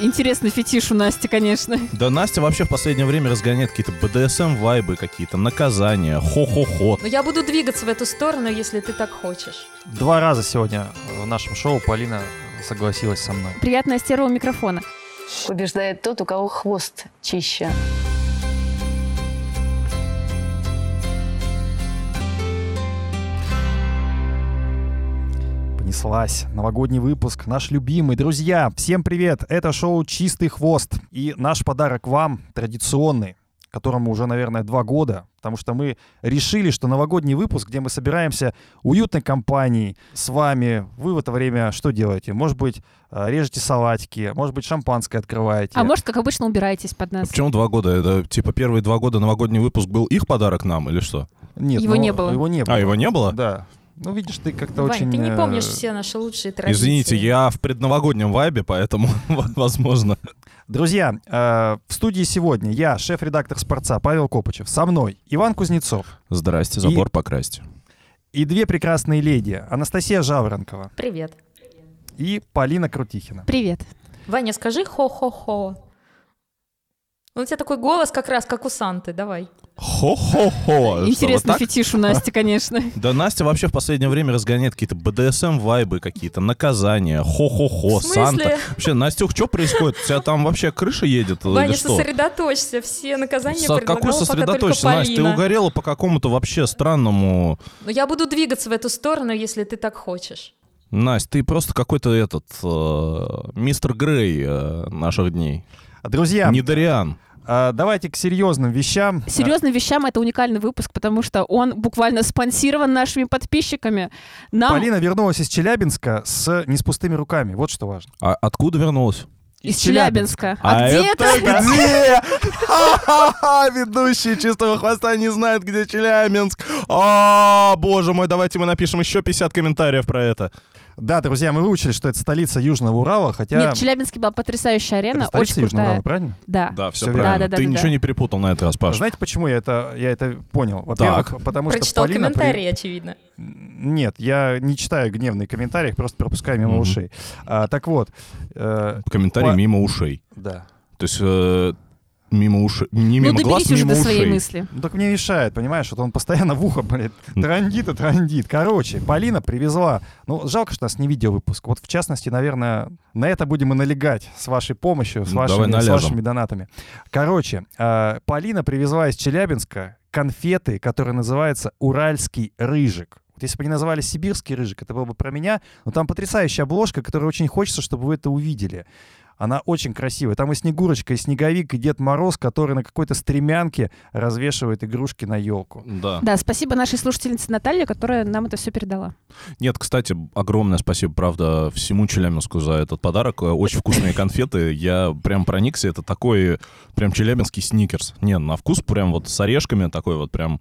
Интересный фетиш у Насти, конечно. Да Настя вообще в последнее время разгоняет какие-то БДСМ-вайбы какие-то, наказания, хо-хо-хо. Но я буду двигаться в эту сторону, если ты так хочешь. Два раза сегодня в нашем шоу Полина согласилась со мной. Приятная стерео микрофона. Побеждает тот, у кого хвост чище. Понеслась. Новогодний выпуск, наш любимый. Друзья, всем привет! Это шоу «Чистый хвост». И наш подарок вам традиционный, которому уже, наверное, два года, потому что мы решили, что новогодний выпуск, где мы собираемся уютной компанией с вами, вы в это время что делаете? Может быть, э, режете салатики, может быть, шампанское открываете. А может, как обычно, убираетесь под нас. Почему два года? Это типа первые два года новогодний выпуск был их подарок нам или что? Нет, Его ну, не было. Его не было. А, его не было? Да. Ну, видишь, ты как-то Вань, очень... ты не э, помнишь все наши лучшие традиции. Извините, я в предновогоднем вайбе, поэтому, возможно. Друзья, э, в студии сегодня я, шеф-редактор «Спорца» Павел Копычев, со мной Иван Кузнецов Здрасте, забор покрасьте. и две прекрасные леди Анастасия Жаворонкова Привет. и Полина Крутихина. Привет. Ваня, скажи хо-хо-хо. Ну, У тебя такой голос как раз, как у Санты, давай. Хо-хо-хо. Что, Интересный вот так? фетиш у Насти, конечно. Да Настя вообще в последнее время разгоняет какие-то БДСМ-вайбы какие-то, наказания, хо-хо-хо? Санта. Вообще, Настюх, что происходит? У тебя там вообще крыша едет или Ваня, что? сосредоточься. Все наказания Со- только сосредоточься, Настя? Ты угорела по какому-то вообще странному... Но я буду двигаться в эту сторону, если ты так хочешь. Настя, ты просто какой-то этот... э, мистер Грей э, наших дней. Друзья, Не Дариан. э, давайте к серьезным вещам. Серьезным вещам это уникальный выпуск, потому что он буквально спонсирован нашими подписчиками. Нам Полина вернулась из Челябинска с не с пустыми руками. Вот что важно. А откуда вернулась? из Челябинска. А А, где это это? где? Ха-ха-ха, чистого хвоста не знает, где Челябинск. А, боже мой, давайте мы напишем еще 50 комментариев про это. Да, друзья, мы выучили, что это столица Южного Урала, хотя... Нет, в Челябинске была потрясающая это арена, столица очень Южного Урала, крутая. правильно? Да. Да, все Всё правильно. верно. Да, да, Ты да, ничего да. не перепутал на этот раз, Паш. Знаете, почему я это, я это понял? Во-первых, потому что Прочитал Полина... при- комментарии, очевидно. Нет, я не читаю гневные комментарии, их просто пропускаю мимо Мгм. ушей. А, так вот, э, Комментарий По- мимо ушей. да. То есть э, мимо ушей, не Ну, мимо глаз, доберись уже мимо до своей ушей. мысли. Ну так мне мешает, понимаешь, вот он постоянно в ухо, блядь, трандит и трандит. Короче, Полина привезла, ну жалко, что у нас не видеовыпуск. Вот в частности, наверное, на это будем и налегать с вашей помощью, с Ну, вашими, давай с наляжем. вашими донатами. Короче, э, Полина привезла из Челябинска конфеты, которые называются «Уральский рыжик». Вот если бы они называли «Сибирский рыжик», это было бы про меня. Но там потрясающая обложка, которую очень хочется, чтобы вы это увидели. Она очень красивая. Там и Снегурочка, и Снеговик, и Дед Мороз, который на какой-то стремянке развешивает игрушки на елку. Да. Да, спасибо нашей слушательнице Наталье, которая нам это все передала. Нет, кстати, огромное спасибо, правда, всему Челябинску за этот подарок. Э, Очень вкусные конфеты. Я прям проникся. Это такой прям челябинский сникерс. Не, на вкус прям вот с орешками такой вот прям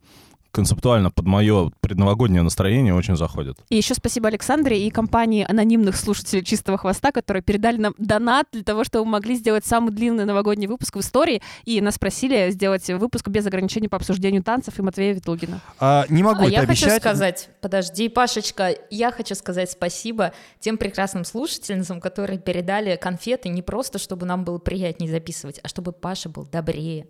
концептуально под мое предновогоднее настроение очень заходит. И еще спасибо Александре и компании анонимных слушателей «Чистого хвоста», которые передали нам донат для того, чтобы мы могли сделать самый длинный новогодний выпуск в истории. И нас просили сделать выпуск без ограничений по обсуждению танцев и Матвея Ветлугина. А, не могу А это я обещать. хочу сказать, подожди, Пашечка, я хочу сказать спасибо тем прекрасным слушательницам, которые передали конфеты не просто, чтобы нам было приятнее записывать, а чтобы Паша был добрее.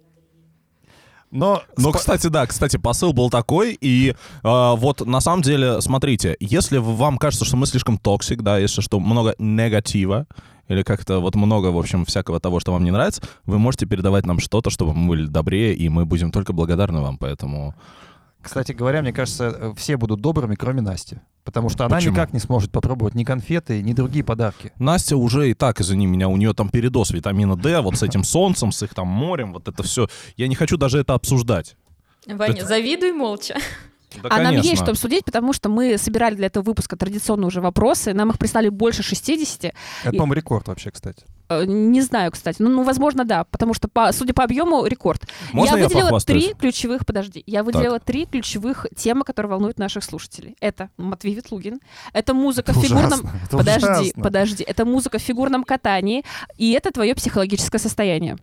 Но, Но, спа- кстати, да, кстати, посыл был такой, и э, вот на самом деле, смотрите, если вам кажется, что мы слишком toxic, да, если что много негатива, или как-то вот много, в общем, всякого того, что вам не нравится, вы можете передавать нам что-то, чтобы мы были добрее, и мы будем только благодарны вам, поэтому... кстати говоря, мне кажется, э, все будут добрыми, кроме Насти. Потому что она Почему? никак не сможет попробовать ни конфеты, ни другие подарки. Настя уже и так, извини меня, у нее там передоз витамина D, вот с этим солнцем, с их там морем, вот это все. Я не хочу даже это обсуждать. Ваня, Это- завидуй молча. Да, а нам конечно. есть что обсудить, потому что мы собирали для этого выпуска традиционные уже вопросы. Нам их прислали больше 60. Это, И- по-моему, рекорд вообще, кстати. Э, Не знаю, кстати. Ну, ну, возможно, да. Потому что, по, судя по объему, рекорд. Можно я, я выделила три ключевых, подожди, я выделила три ключевых темы, которые волнуют наших слушателей. Это Матвей Ветлугин, это музыка в Это фигурном... ужасно, это Подожди, ужасно. подожди. Это музыка в фигурном катании, и это твое психологическое состояние.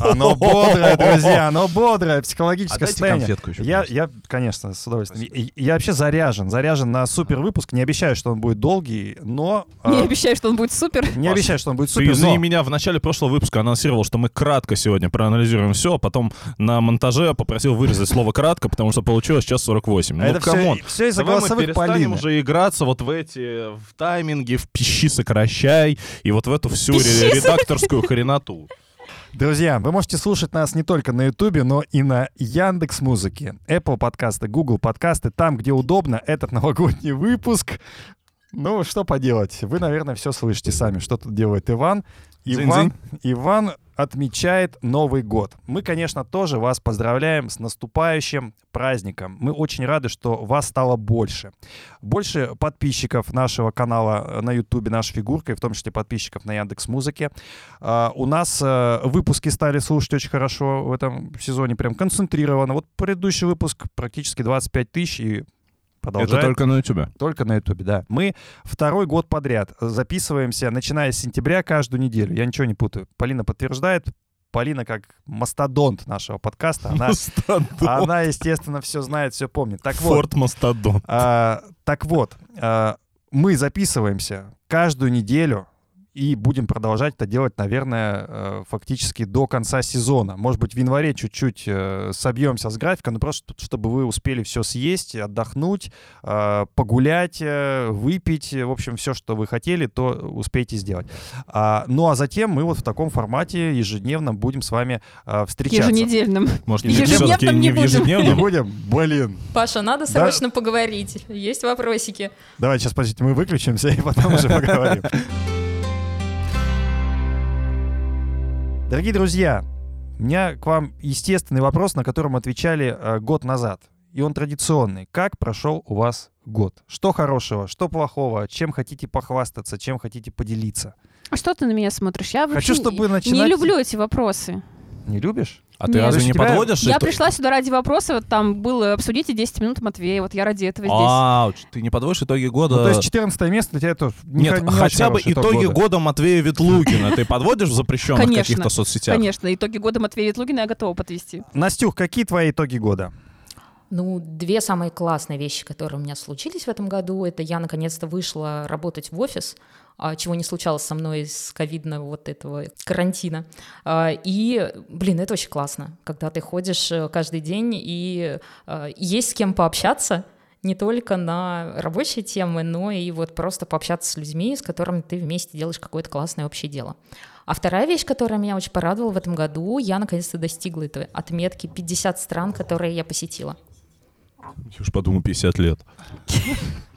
Оно бодрое, друзья, оно бодрое, психологическое Отдайте состояние. конфетку еще, Я, я, конечно, с удовольствием. И- Я вообще заряжен, заряжен на супер выпуск. Не обещаю, что он будет долгий, но... Не а, обещаю, что он будет супер. не обещаю, что он будет Ты супер, извини но- меня, в начале прошлого выпуска анонсировал, что мы кратко сегодня проанализируем все, а потом на монтаже попросил вырезать слово «кратко», потому что получилось сейчас 48. Ну, Это come on. все, все из-за Давай мы голосовых перестанем уже играться вот в эти, в тайминги, в пиши сокращай и вот в эту всю редакторскую хреноту. Друзья, вы можете слушать нас не только на Ютубе, но и на Яндекс Музыке, Apple подкасты, Google подкасты, там, где удобно этот новогодний выпуск. Ну, что поделать? Вы, наверное, все слышите сами, что тут делает Иван. Иван, Иван отмечает Новый год. Мы, конечно, тоже вас поздравляем с наступающим праздником. Мы очень рады, что вас стало больше. Больше подписчиков нашего канала э, на Ютубе, нашей фигуркой, в том числе подписчиков на Яндекс Музыке. А, у нас э, выпуски стали слушать очень хорошо в этом сезоне, прям концентрированно. Вот предыдущий выпуск практически 25 тысяч и продолжает. Это только на ютубе. Только на Ютубе, да. Мы второй год подряд записываемся, начиная с сентября каждую неделю. Я ничего не путаю. Полина подтверждает. Полина как мастодонт нашего подкаста. Она, она естественно, все знает, все помнит. Так вот, Форт Мастодон. а, так вот, а, мы записываемся каждую неделю и будем продолжать это делать, наверное, э, фактически до конца сезона. Может быть, в январе чуть-чуть э, собьемся с графика, но просто чтобы вы успели все съесть, отдохнуть, э, погулять, выпить, в общем, все, что вы хотели, то успейте сделать. А, ну а затем мы вот в таком формате ежедневно будем с вами встречаться. Еженедельным. Может, Ежедневным не будем. Не будем? Блин. Паша, надо срочно поговорить. Есть вопросики. Давайте сейчас, подождите, мы выключимся и потом уже поговорим. Дорогие друзья, у меня к вам естественный вопрос, на который мы отвечали э, год назад. И он традиционный. Как прошел у вас год? Что хорошего, что плохого, чем хотите похвастаться, чем хотите поделиться? А что ты на меня смотришь? Я Хочу, вообще чтобы не начинать- люблю эти вопросы. Не любишь? А ты Нет. разве не подводишь? Я пришла сюда ради вопроса, вот там было «Обсудите 10 минут Матвея», вот я ради этого здесь. А, ты не подводишь итоги года? Ну, то есть 14 место для тебя это не Нет, хотя бы итоги года. года Матвея Ветлугина ты подводишь в запрещенных Конечно, каких-то соцсетях? Конечно, итоги года Матвея Ветлугина я готова подвести. Настюх, какие твои итоги года? Ну, две самые классные вещи, которые у меня случились в этом году, это я наконец-то вышла работать в офис, чего не случалось со мной с ковидного вот этого карантина. А, И, блин, это очень классно, когда ты ходишь э, каждый день и э, есть с кем пообщаться, не только на рабочие темы, но и вот просто пообщаться с людьми, с которыми ты вместе делаешь какое-то классное общее дело. А вторая вещь, которая меня очень порадовала в этом году, я наконец-то достигла этой отметки 50 стран, которые я посетила. Я уж подумал, 50 лет.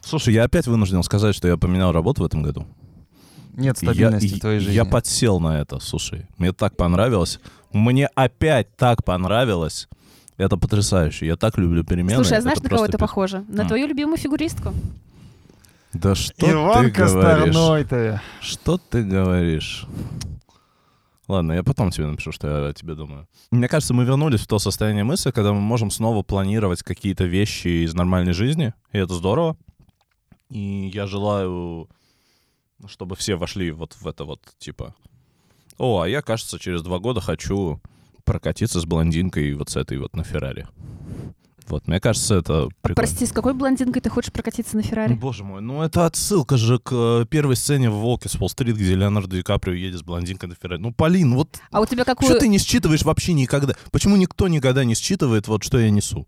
Слушай, я опять вынужден сказать, что я поменял работу в этом году. Нет я- стабильности и- в твоей жизни. Я подсел на это, слушай. Мне так понравилось. Мне опять так понравилось. Это потрясающе. Я так люблю перемены. Слушай, а знаешь, Это на кого это пи- похоже? На М. твою любимую фигуристку. Да что Иван ты говоришь? Ты. Что ты говоришь? Ладно, я потом тебе напишу, что я о тебе думаю. Мне кажется, мы вернулись в то состояние мысли, когда мы можем снова планировать какие-то вещи из нормальной жизни, и это здорово. И я желаю, чтобы все вошли вот в это вот, типа, о, а я, кажется, через два года хочу прокатиться с блондинкой вот с этой вот на Феррари. Вот, мне кажется, это прикольно. Прости, с какой блондинкой ты хочешь прокатиться на Ну, Феррари? Боже мой, ну это отсылка же к э, первой сцене в «Волке с Уолл-стрит», где Леонардо Ди Каприо едет с блондинкой на Феррари. Ну, Полин, вот А у тебя какую... что ты не считываешь вообще никогда? Почему никто никогда не считывает вот что я несу?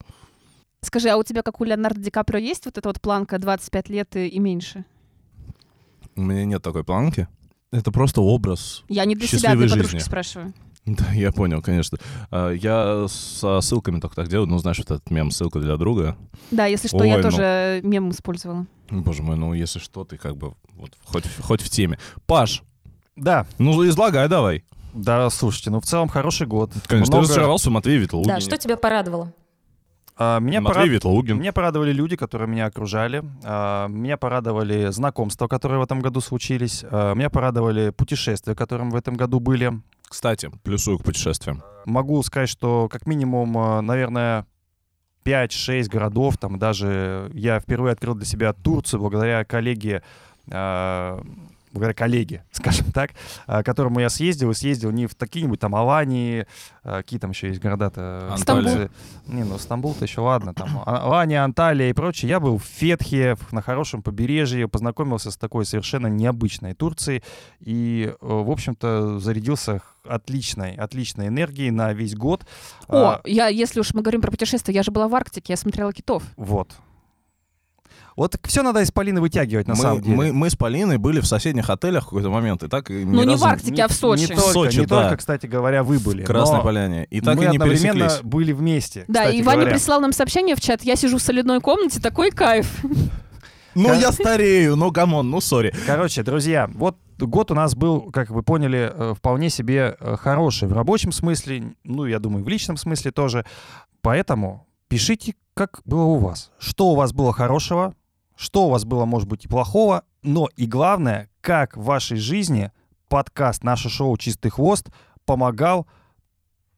Скажи, а у тебя, как у Леонардо Ди Каприо, есть вот эта вот планка 25 лет и меньше? У меня нет такой планки. Это просто образ. Я не для себя, Счастливой для подружки жизни. спрашиваю. Да, я понял, конечно. А, Я со ссылками только так делаю. Ну, знаешь, вот этот мем «Ссылка для друга». Да, если что, Ой, я ну. тоже мем использовала. Боже мой, ну если что, ты как бы вот хоть, хоть в теме. Паш, Да, ну излагай давай. да, слушайте, ну в целом хороший год. Конечно, Много- ты разочаровался в Матвее Ветлугине. Да, что тебя порадовало? А, меня, Матвей порад- меня порадовали люди, которые меня окружали. А, Меня порадовали знакомства, которые в этом году случились. А, Меня порадовали путешествия, которые в этом году были. Кстати, плюсую к путешествиям. Могу сказать, что как минимум, наверное, 5-6 городов, там даже я впервые открыл для себя Турцию благодаря коллеге благодаря коллеге, скажем так, а, к которому я съездил, и съездил не в какие-нибудь там Алании, а, какие там еще есть города-то? Анталия. Столицы. Не, ну Стамбул-то еще ладно, там А- Алания, Анталия и прочее. Я был в Фетхе, на хорошем побережье, познакомился с такой совершенно необычной Турцией и, э, в общем-то, зарядился отличной, отличной энергией на весь год. О, А, я, если уж мы говорим про путешествия, я же была в Арктике, я смотрела китов. Вот. Вот все надо из Полины вытягивать, на мы, самом деле. мы, мы с Полиной были в соседних отелях в какой-то момент, и так Ну, не разу в Арктике, а в Сочи. Не только, Сочи, не да. только, кстати говоря, вы были. в Красной но Поляне. И так мы и не одновременно пересеклись. были вместе. Да, и Ваня говоря. прислал нам сообщение в чат. Я сижу в солидной комнате, такой кайф. Ну, я старею, ну, come on, ну, sorry. Короче, друзья, вот год у нас был, как вы поняли, э, вполне себе э, хороший в рабочем смысле, ну, я думаю, в личном смысле тоже. Поэтому пишите, как было у вас. Что у вас было хорошего, что у вас было, может быть, и плохого, но и главное, как в вашей жизни подкаст, наше шоу «Чистый хвост» помогал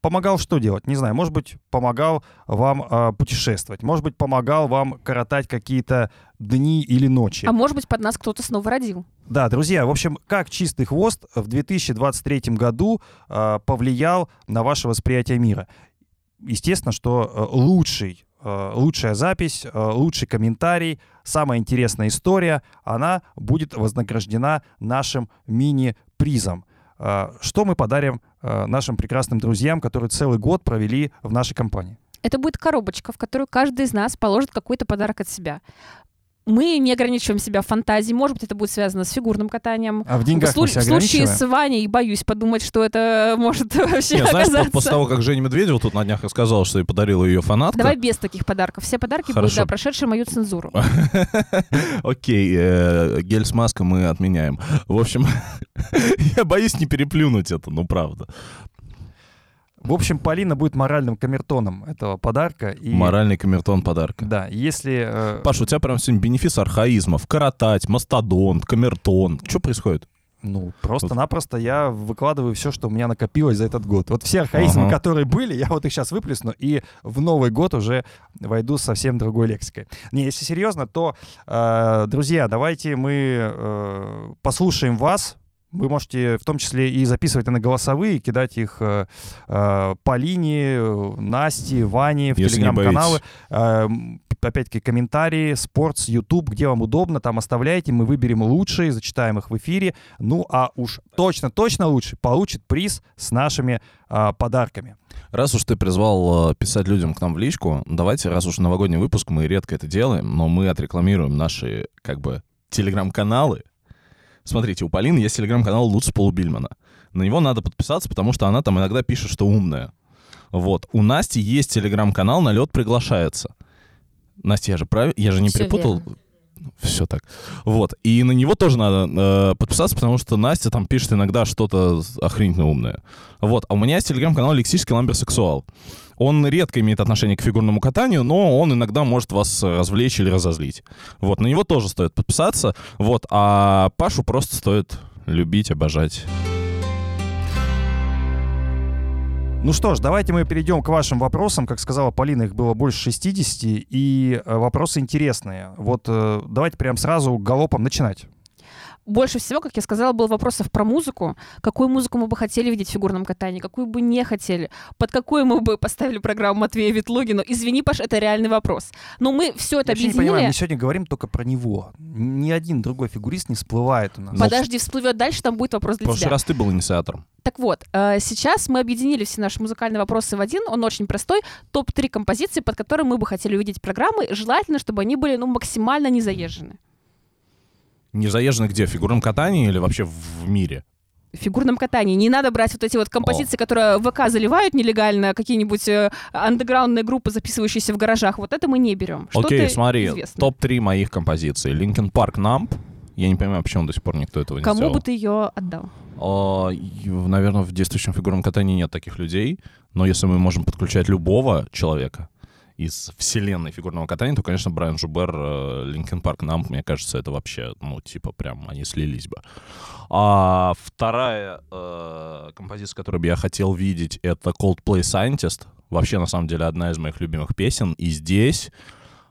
Помогал что делать? Не знаю, может быть, помогал вам э, путешествовать, может быть, помогал вам коротать какие-то дни или ночи. А может быть, под нас кто-то снова родил. Да, друзья, в общем, как чистый хвост в 2023 году э, повлиял на ваше восприятие мира? Естественно, что э, лучший, лучшая запись, э, лучший комментарий, самая интересная история, она будет вознаграждена нашим мини-призом. Э, что мы подарим э, нашим прекрасным друзьям, которые целый год провели в нашей компании? Это будет коробочка, в которую каждый из нас положит какой-то подарок от себя. Мы не ограничиваем себя фантазией. Может быть, это будет связано с фигурным катанием. А в деньгах в, слу- мы себя в случае с Ваней боюсь подумать, что это может вообще Не, знаешь, по- оказаться. после того, как Женя Медведева тут на днях сказала, что ей подарила ее фанатка. Давай без таких подарков. Все подарки будут, Хорошо. да, прошедшие мою цензуру. Окей, э, гель с маской мы отменяем. В общем, я боюсь не переплюнуть это, ну правда. В общем, Полина будет моральным камертоном этого подарка. И, Моральный камертон подарка. Да, если... э, Паш, у тебя прям сегодня бенефис архаизмов. Коротать, мастодонт, камертон. Что происходит? Ну, просто-напросто я выкладываю все, что у меня накопилось за этот год. Вот все архаизмы, Ага. которые были, я вот их сейчас выплесну, и в Новый год уже войду совсем другой лексикой. Не, если серьезно, то, э, друзья, давайте мы э, послушаем вас. Вы можете в том числе и записывать на голосовые, кидать их э, э, Полине, э, Насте, Ване в телеграм-каналы. Э, Опять-таки комментарии, спортс, YouTube, где вам удобно, там оставляйте, мы выберем лучшие, зачитаем их в эфире. Ну а уж точно-точно лучше получит приз с нашими а, подарками. Раз уж ты призвал э, писать людям к нам в личку, давайте, раз уж новогодний выпуск, мы редко это делаем, но мы отрекламируем наши, как бы, телеграм-каналы. Смотрите, у Полины есть телеграм-канал Луц Полубильмана. На него надо подписаться, потому что она там иногда пишет, что умная. Вот. У Насти есть телеграм-канал «Налет приглашается». Настя, я же прав... я же не Всё перепутал. верно. Все так. Вот. И на него тоже надо э, подписаться, потому что Настя там пишет иногда что-то охренительно умное. Вот. А у меня есть телеграм-канал «Лексический ламберсексуал». Он редко имеет отношение к фигурному катанию, но он иногда может вас развлечь или разозлить. Вот. На него тоже стоит подписаться. Вот. А Пашу просто стоит любить, обожать. Ну что ж, давайте мы перейдем к вашим вопросам. Как сказала Полина, их было больше 60, и э, вопросы интересные. Вот э, давайте прям сразу галопом начинать. Больше всего, как я сказала, было вопросов про музыку. Какую музыку мы бы хотели видеть в фигурном катании, какую бы не хотели. Под какую мы бы поставили программу Матвея Ветлугина. Извини, Паш, это реальный вопрос. Но мы все это Я вообще не объединили. понимаю, мы сегодня говорим только про него. Ни один другой фигурист не всплывает у нас. Подожди, всплывет дальше, там будет вопрос В для прошлый тебя. раз ты был инициатором. Так вот, э, сейчас мы объединили все наши музыкальные вопросы в один. Он очень простой. Топ-3 композиции, под которые мы бы хотели увидеть программы. Желательно, чтобы они были ну, максимально незаезжены. Не заезжены где? В фигурном катании или вообще в мире? В фигурном катании. Не надо брать вот эти вот композиции, которые в ВК заливают нелегально, какие-нибудь э, андеграундные группы, записывающиеся в гаражах. Вот это мы не берем. Окей, смотри, известное. топ-3 моих композиций. Linkin Park Numb. Я не понимаю, почему до сих пор никто этого не Кому сделал. бы ты ее отдал? А, наверное, в действующем фигурном катании нет таких людей, но если мы можем подключать любого человека из вселенной фигурного катания, то, конечно, Брайан Жубер, Линкен Парк Намп, мне кажется, это вообще, ну, типа, прям они слились бы. А вторая э, композиция, которую бы я хотел видеть, это Coldplay Scientist. Вообще, на самом деле, одна из моих любимых песен. И здесь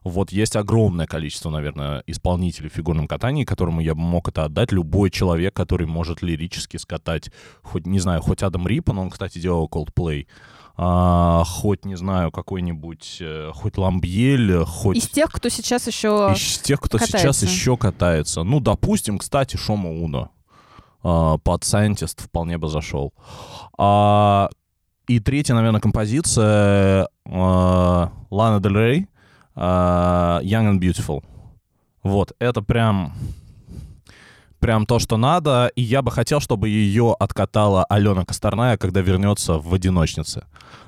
Вот есть огромное количество, наверное, исполнителей в фигурном катании, которому я бы мог это отдать. Любой человек, который может лирически скатать, хоть, не знаю, хоть Адам Риппон, он, кстати, делал Coldplay, а, хоть, не знаю, какой-нибудь, э, хоть Ламбьель, хоть... Из тех, кто сейчас еще... Из тех, кто катается. сейчас еще катается. Ну, допустим, кстати, Шома Уно. А, под Scientist вполне бы зашел. А, и третья, наверное, композиция а, Лана Дель Рей а, Young and Beautiful. Вот, это прям прям то, что надо, и я бы хотел, чтобы ее откатала Алена Косторная, когда вернется в «Одиночнице».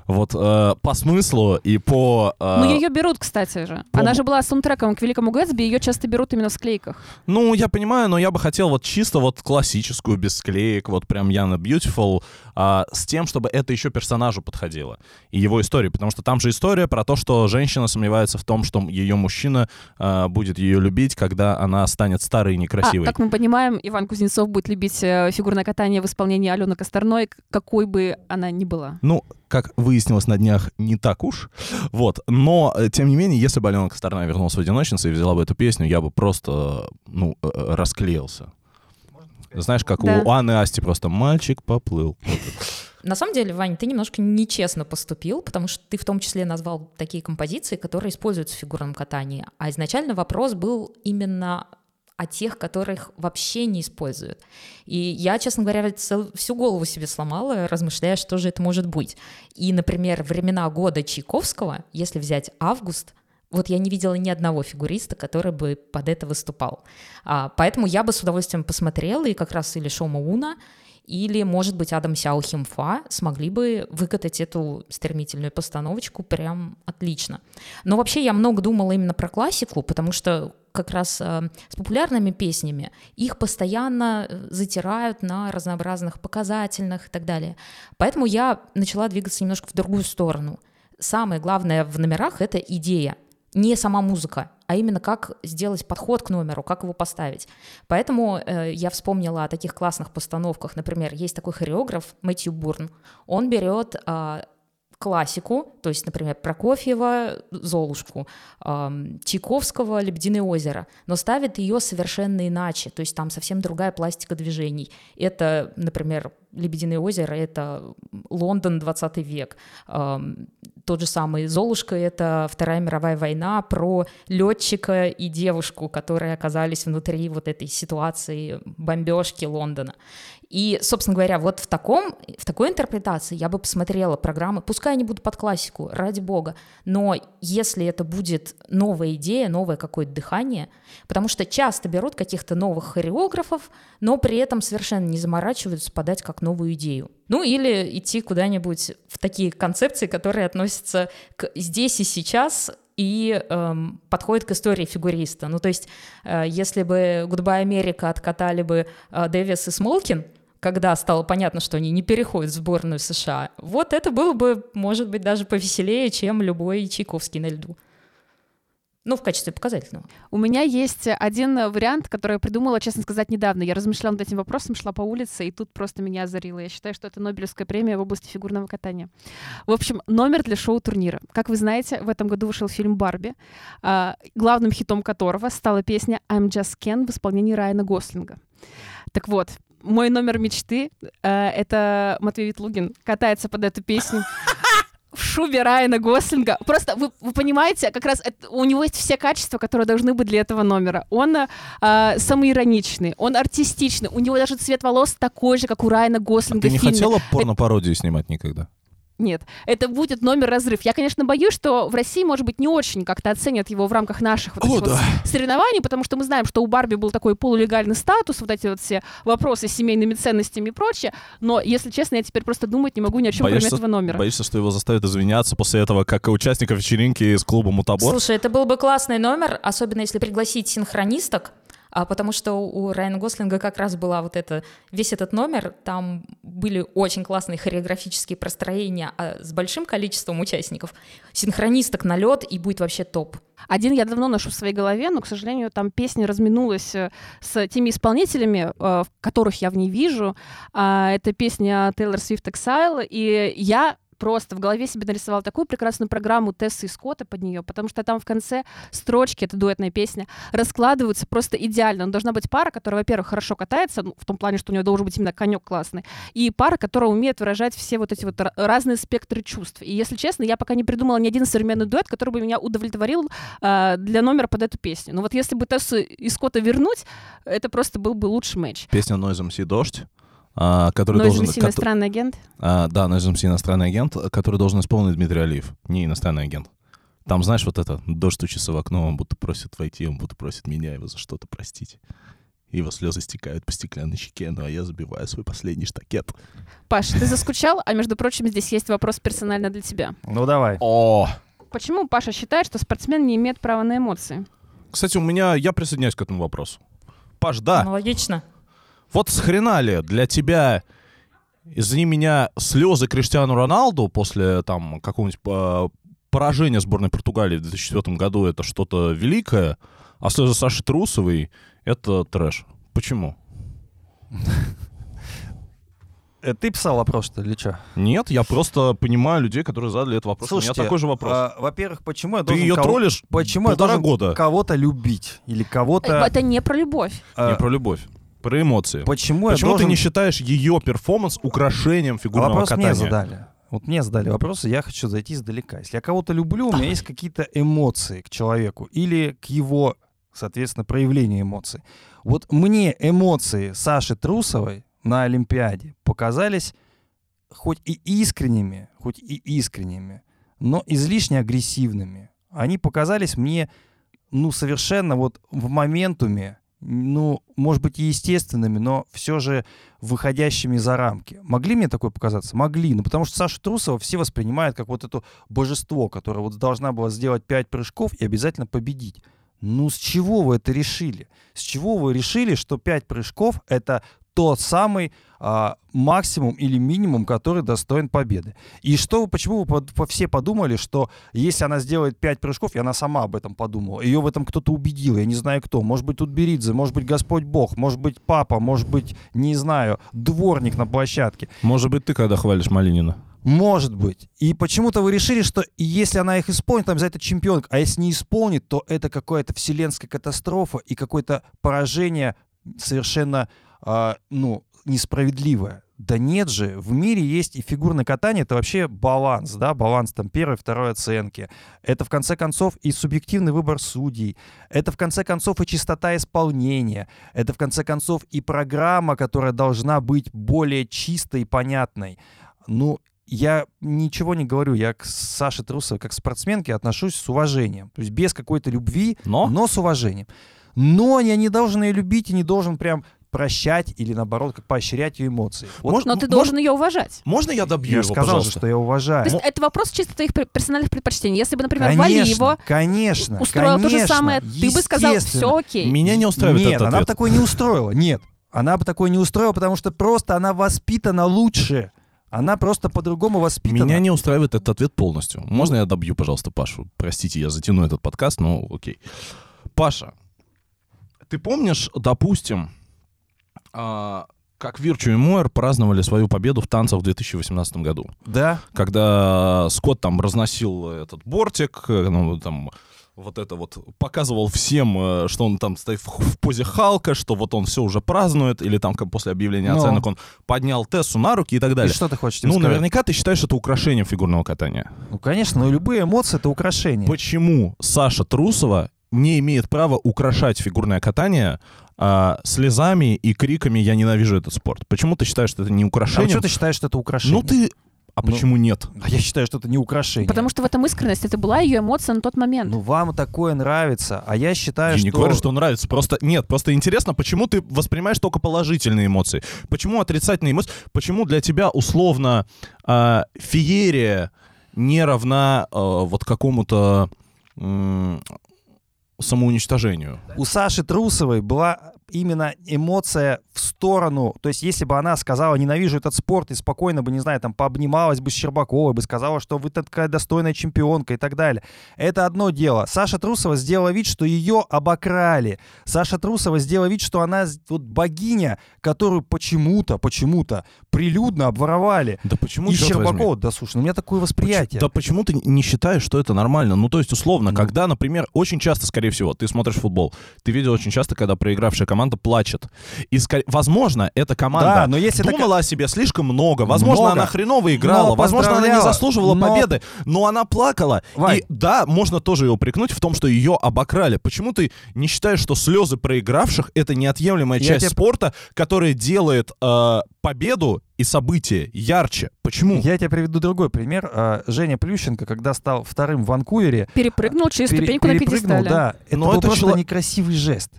Вот э, по смыслу и по... э, Ну, ее берут, кстати же. по- Она же была саундтреком к Великому Гэтсби, ее часто берут именно в склейках. Ну, я понимаю, но я бы хотел вот чисто вот классическую, без склеек, вот прям Яна Beautiful, а, с тем, чтобы это еще персонажу подходило. И его истории, потому что там же история про то, что женщина сомневается в том, что ее мужчина а, будет ее любить, когда она станет старой и А, некрасивой. как мы понимаем, Иван Кузнецов будет любить э, фигурное катание в исполнении Алены Косторной, какой бы она ни была. Ну, как выяснилось на днях, не так уж. Вот. Но, э, тем не менее, если бы Алена Косторная вернулась в «Одиночнице» и взяла бы эту песню, я бы просто, ну, э, э, расклеился. Знаешь, как Да. у Анны Асти просто «мальчик поплыл». На самом деле, Вань, ты немножко нечестно поступил, потому что ты в том числе назвал такие композиции, которые используются в фигурном катании. А изначально вопрос был именно о тех, которых вообще не используют. И я, честно говоря, цел- всю голову себе сломала, размышляя, что же это может быть. И, например, времена года Чайковского, если взять август, вот я не видела ни одного фигуриста, который бы под это выступал. А, поэтому я бы с удовольствием посмотрела, и как раз или Шома Уна, или, может быть, Адам Сяо Химфа смогли бы выкатать эту стремительную постановочку прям отлично. Но вообще я много думала именно про классику, потому что как раз э, с популярными песнями их постоянно э, затирают на разнообразных показательных и так далее. Поэтому я начала двигаться немножко в другую сторону. Самое главное в номерах — это идея, не сама музыка, а именно как сделать подход к номеру, как его поставить. Поэтому э, я вспомнила о таких классных постановках. Например, есть такой хореограф Мэтью Бурн. Он берет а, классику, то есть, например, Прокофьева «Золушку», Чайковского «Лебединое озеро», но ставит ее совершенно иначе, то есть там совсем другая пластика движений. Это, например, «Лебединое озеро» — это Лондон 20 век. Тот же самый «Золушка» — это Вторая мировая война про летчика и девушку, которые оказались внутри вот этой ситуации бомбежки Лондона. И, собственно говоря, вот в, таком, в такой интерпретации я бы посмотрела программы, пускай они будут под классику, ради бога, но если это будет новая идея, новое какое-то дыхание, потому что часто берут каких-то новых хореографов, но при этом совершенно не заморачиваются подать как новую идею. Ну или идти куда-нибудь в такие концепции, которые относятся к здесь и сейчас и эм, подходит к истории фигуриста. Ну, то есть, э, если бы Goodbye Америка откатали бы э, Дэвис и Смолкин, когда стало понятно, что они не переходят в сборную США, вот это было бы, может быть, даже повеселее, чем любой Чайковский на льду. Ну, в качестве показательного. У меня есть один вариант, который я придумала, честно сказать, недавно. Я размышляла над этим вопросом, шла по улице, и тут просто меня озарило. Я считаю, что это Нобелевская премия в области фигурного катания. В общем, номер для шоу-турнира. Как вы знаете, в этом году вышел фильм «Барби», а, главным хитом которого стала песня «I'm Just Ken» в исполнении Райана Гослинга. Так вот, мой номер мечты э, — это Матвей Ветлугин катается под эту песню в шубе Райана Гослинга. Просто вы, вы понимаете, как раз это- у него есть все качества, которые должны быть для этого номера. Он э, самоироничный, он артистичный, у него даже цвет волос такой же, как у Райана А Гослинга ты не фильме. хотела порно-пародию снимать никогда? Нет, это будет номер разрыв. Я, конечно, боюсь, что в России, может быть, не очень как-то оценят его в рамках наших вот О, этих вот да. соревнований, потому что мы знаем, что у Барби был такой полулегальный статус, вот эти вот все вопросы с семейными ценностями и прочее. Но, если честно, я теперь просто думать не могу ни о чем, кроме Боишься- этого номера. Боишься, что его заставят извиняться после этого, как и участников вечеринки из клуба «Мутабор»? Слушай, это был бы классный номер, особенно если пригласить синхронисток, а потому что у Райана Гослинга как раз была вот это, весь этот номер, там были очень классные хореографические простроения а с большим количеством участников. Синхронисток на лед и будет вообще топ. Один я давно ношу в своей голове, но, к сожалению, там песня разминулась э, с теми исполнителями, э, которых я в ней вижу. А, Это песня Taylor Swift Exile, и я просто в голове себе нарисовала такую прекрасную программу Тессы и Скотта под нее, потому что там в конце строчки, это дуэтная песня, раскладываются просто идеально. Но должна быть пара, которая, во-первых, хорошо катается, ну, в том плане, что у нее должен быть именно конек классный, и пара, которая умеет выражать все вот эти вот ра- разные спектры чувств. И, если честно, я пока не придумала ни один современный дуэт, который бы меня удовлетворил э, для номера под эту песню. Но вот если бы Тессу и Скотта вернуть, это просто был бы лучший матч. Песня Noise MC «Дождь», который Noise должен... MC иностранный агент. А, да, Noise MC иностранный агент, который должен исполнить Дмитрий Алиев, не иностранный агент. Там, знаешь, вот это, дождь стучится в окно, он будто просит войти, он будто просит меня его за что-то простить. Его слезы стекают по стеклянной щеке, ну а я забиваю свой последний штакет. Паш, ты заскучал? А между прочим, здесь есть вопрос персонально для тебя. Ну давай. О! Почему Паша считает, что спортсмен не имеет права на эмоции? Кстати, у меня, я присоединяюсь к этому вопросу. Паш, да, Аналогично. Вот с хрена ли для тебя, извини меня, слезы Криштиану Роналду после там какого-нибудь э, поражения сборной Португалии в 2004 году это что-то великое, а слезы Саши Трусовой это трэш. Почему? Э, Ты писал вопрос, что ли, что? Нет, я просто понимаю людей, которые задали этот вопрос. у меня такой же вопрос. а, во-первых, почему я Ты должен ее кого- троллишь Почему я должен года. кого-то любить? Или кого-то... Это не про любовь. а, Не про любовь, про эмоции. Почему, Почему должен... ты не считаешь ее перформанс украшением А фигурного вопрос катания? мне задали. Вот мне задали вопросы, я хочу зайти издалека. Если я кого-то люблю, у меня есть какие-то эмоции к человеку или к его, соответственно, проявлению эмоций. Вот мне эмоции Саши Трусовой на Олимпиаде показались хоть и искренними, хоть и искренними, но излишне агрессивными. Они показались мне, ну, совершенно вот в моментуме, ну, может быть, и естественными, но все же выходящими за рамки. Могли мне такое показаться? Могли. Ну, потому что Саша Трусова все воспринимают как вот это божество, которое вот должна была сделать пять прыжков и обязательно победить. Ну, с чего вы это решили? С чего вы решили, что пять прыжков — это тот самый а, максимум или минимум, который достоин победы. И что, вы- почему вы под- по- все подумали, что если она сделает пять прыжков, и она сама об этом подумала, ее в этом кто-то убедил, я не знаю кто, может быть Тутберидзе, может быть Господь Бог, может быть папа, может быть, не знаю, дворник на площадке. Может быть, ты когда хвалишь Малинина? Может быть. И почему-то вы решили, что если она их исполнит, там обязательно чемпионка. А если не исполнит, то это какая-то вселенская катастрофа и какое-то поражение совершенно, а, ну, несправедливое. Да нет же, в мире есть и фигурное катание, это вообще баланс, да, баланс там первой, второй оценки. Это в конце концов и субъективный выбор судей. Это в конце концов и чистота исполнения. Это в конце концов и программа, которая должна быть более чистой и понятной. Ну, я ничего не говорю, я к Саше Трусовой как спортсменке отношусь с уважением. То есть без какой-то любви, Но? но с уважением. Но я не должен ее любить и не должен прям прощать или наоборот как поощрять ее эмоции. Вот Может, Но ты должен ее уважать. Можно я добью я его, же сказал же, пожалуйста? что я уважаю. То есть это вопрос чисто твоих пер- персональных предпочтений. Если бы, например, Вали его конечно, устроил то же конечно, самое, ты бы сказал, все окей. Меня не устраивает Нет, этот она бы такое не устроила. Нет, она бы такое не устроила, потому что просто она воспитана лучше. Она просто по-другому воспитана. Меня не устраивает этот ответ полностью. Можно я добью, пожалуйста, Пашу? Простите, я затяну этот подкаст, но окей. Паша, ты помнишь, допустим, а, как Вирчу и Мойер праздновали свою победу в танцах в 2018 году? Да, Когда Скотт там разносил этот бортик, э, ну, там вот это вот показывал всем, э, что он там стоит в, в позе Халка, что вот он все уже празднует, или там как после объявления Но. оценок он поднял Тессу на руки и так и далее. что ты хочешь Ну, сказать? наверняка ты считаешь это украшением фигурного катания. Ну, конечно, но любые эмоции — это украшение. Почему Саша Трусова не имеет права украшать фигурное катание а, слезами и криками «я ненавижу этот спорт»? Почему ты считаешь, что это не А украшение? что ты считаешь, что это украшение? Ну ты... А Ну, почему нет? А я считаю, что это не украшение. Потому что в этом искренность, это была ее эмоция на тот момент. Ну, вам такое нравится, а я считаю, Я что... не говорю, что нравится. Просто нет, просто интересно, почему ты воспринимаешь только положительные эмоции? Почему отрицательные эмоции? Почему для тебя условно а, феерия не равна а, вот какому-то самоуничтожению? У Саши Трусовой была именно эмоция в сторону. То есть, если бы она сказала, ненавижу этот спорт, и спокойно бы, не знаю, там, пообнималась бы с Щербаковой, бы сказала, что вы такая достойная чемпионка и так далее. Это одно дело. Саша Трусова сделала вид, что ее обокрали. Саша Трусова сделала вид, что она вот богиня, которую почему-то, почему-то прилюдно обворовали. Да почему, и Щербакова, возьми? да слушай, ну, у меня такое восприятие. Да почему ты не считаешь, что это нормально? Ну, то есть, условно, Ну. когда, например, очень часто, скорее всего, ты смотришь футбол, ты видел очень часто, когда проигравшая команда плачет. И, возможно, эта команда Да, но если это думала о себе слишком много. Возможно, Много. она хреново играла. Но возможно, она не заслуживала Но- победы. Но она плакала. Вань. И да, можно тоже ее упрекнуть в том, что ее обокрали. Почему ты не считаешь, что слезы проигравших — это неотъемлемая Я часть тебе- спорта, которая делает э, победу и события ярче? Почему? Я тебе приведу другой пример. А, Женя Плющенко, когда стал вторым в Ванкувере, Перепрыгнул через пере- ступеньку на перепрыгнул, пьедестале. да, это Но был это просто чело- некрасивый жест.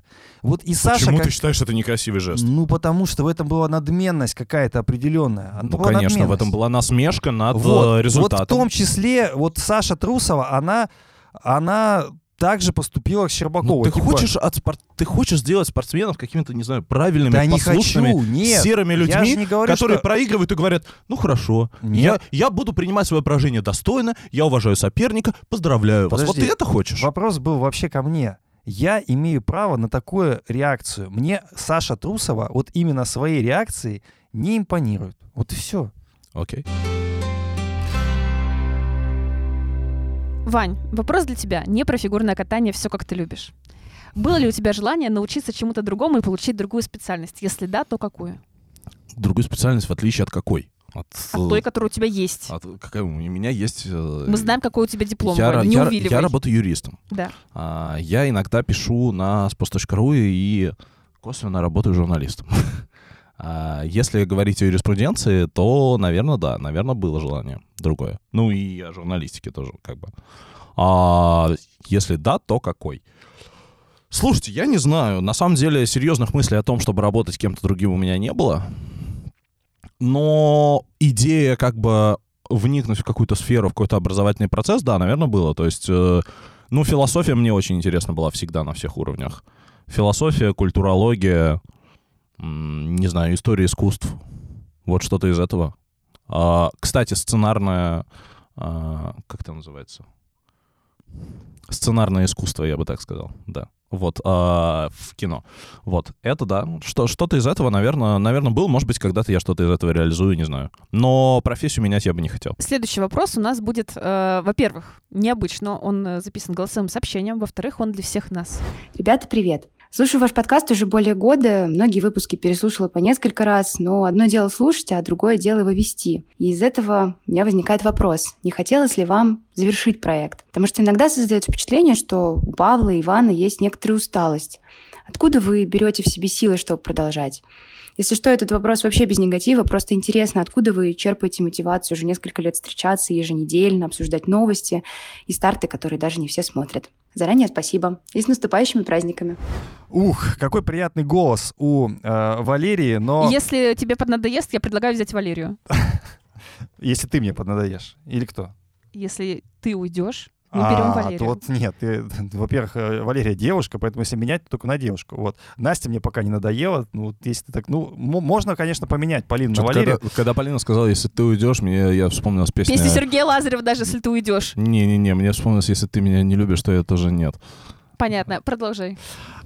Вот и Саша... Почему как- ты считаешь, что это некрасивый жест? Ну, потому что в этом была надменность какая-то определенная. Это Ну, конечно, в этом была насмешка над вот, э, результатом. Вот в том числе, вот Саша Трусова, она, она также поступила к Ну, ты, Типа, хочешь от спор- ты хочешь сделать спортсменов какими-то, не знаю, правильными, Да не послушными, хочу, нет. серыми людьми, же не говорю, которые что- проигрывают и говорят, ну хорошо, Нет. я, я буду принимать свое поражение достойно, я уважаю соперника, поздравляю вас. Подожди. Вот ты это хочешь? Вопрос был вообще ко мне. Я имею право на такую реакцию. Мне Саша Трусова вот именно своей реакцией не импонирует. Вот и все. Окей. Вань, вопрос для тебя. Не про фигурное катание, все как ты любишь. Было ли у тебя желание научиться чему-то другому и получить другую специальность? Если да, то какую? Другую специальность в отличие от какой? От, От той, которая у тебя есть. от- какая у меня есть... э, Мы знаем, какой у тебя диплом, я, Вань, не я- увиливай. я работаю юристом. Да. А, я иногда пишу на spos.ru и косвенно работаю журналистом. А, если говорить о юриспруденции, то, наверное, да, наверное, было желание другое. Ну и о журналистике тоже, как бы. А если да, то какой? Слушайте, я не знаю. На самом деле, серьезных мыслей о том, чтобы работать кем-то другим у меня не было. Но идея как бы вникнуть в какую-то сферу, в какой-то образовательный процесс, да, наверное, было. То есть, э, ну, философия мне очень интересна была всегда на всех уровнях. Философия, культурология, не знаю, история искусств. Вот что-то из этого. А, кстати, сценарное... а, как это называется? Сценарное искусство, я бы так сказал, да. Вот, а, в кино. Вот, это да. Что, что-то из этого, наверное, наверное, было. Может быть, когда-то я что-то из этого реализую, не знаю. Но профессию менять я бы не хотел. Следующий вопрос у нас будет, э, во-первых, необычно, он э, записан голосовым сообщением, во-вторых, он для всех нас. Ребята, привет! Слушаю ваш подкаст уже более года, многие выпуски переслушала по несколько раз, но одно дело слушать, а другое дело его вести. И из этого у меня возникает вопрос, не хотелось ли вам завершить проект? Потому что иногда создается впечатление, что у Павла и Ивана есть некоторая усталость. Откуда вы берете в себе силы, чтобы продолжать? Если что, этот вопрос вообще без негатива, просто интересно, откуда вы черпаете мотивацию уже несколько лет встречаться еженедельно, обсуждать новости и старты, которые даже не все смотрят. Заранее спасибо. И с наступающими праздниками. Ух, какой приятный голос у э, Валерии, но Если тебе поднадоест, я предлагаю взять Валерию. если ты мне поднадоешь, или кто? Если ты уйдешь, мы берем А, Валерию. вот нет, во-первых, э, Валерия девушка, поэтому если менять, то только на девушку. Вот. Настя мне пока не надоела. Ну, вот если ты так, ну, мо- можно, конечно, поменять Полину на Валерию. Когда, когда Полина сказала, если ты уйдешь, мне я вспомнилась песня. Песня Сергея Лазарева, даже если ты уйдешь. Не-не-не, мне вспомнилось, если ты меня не любишь, то я тоже нет. Понятно, продолжай.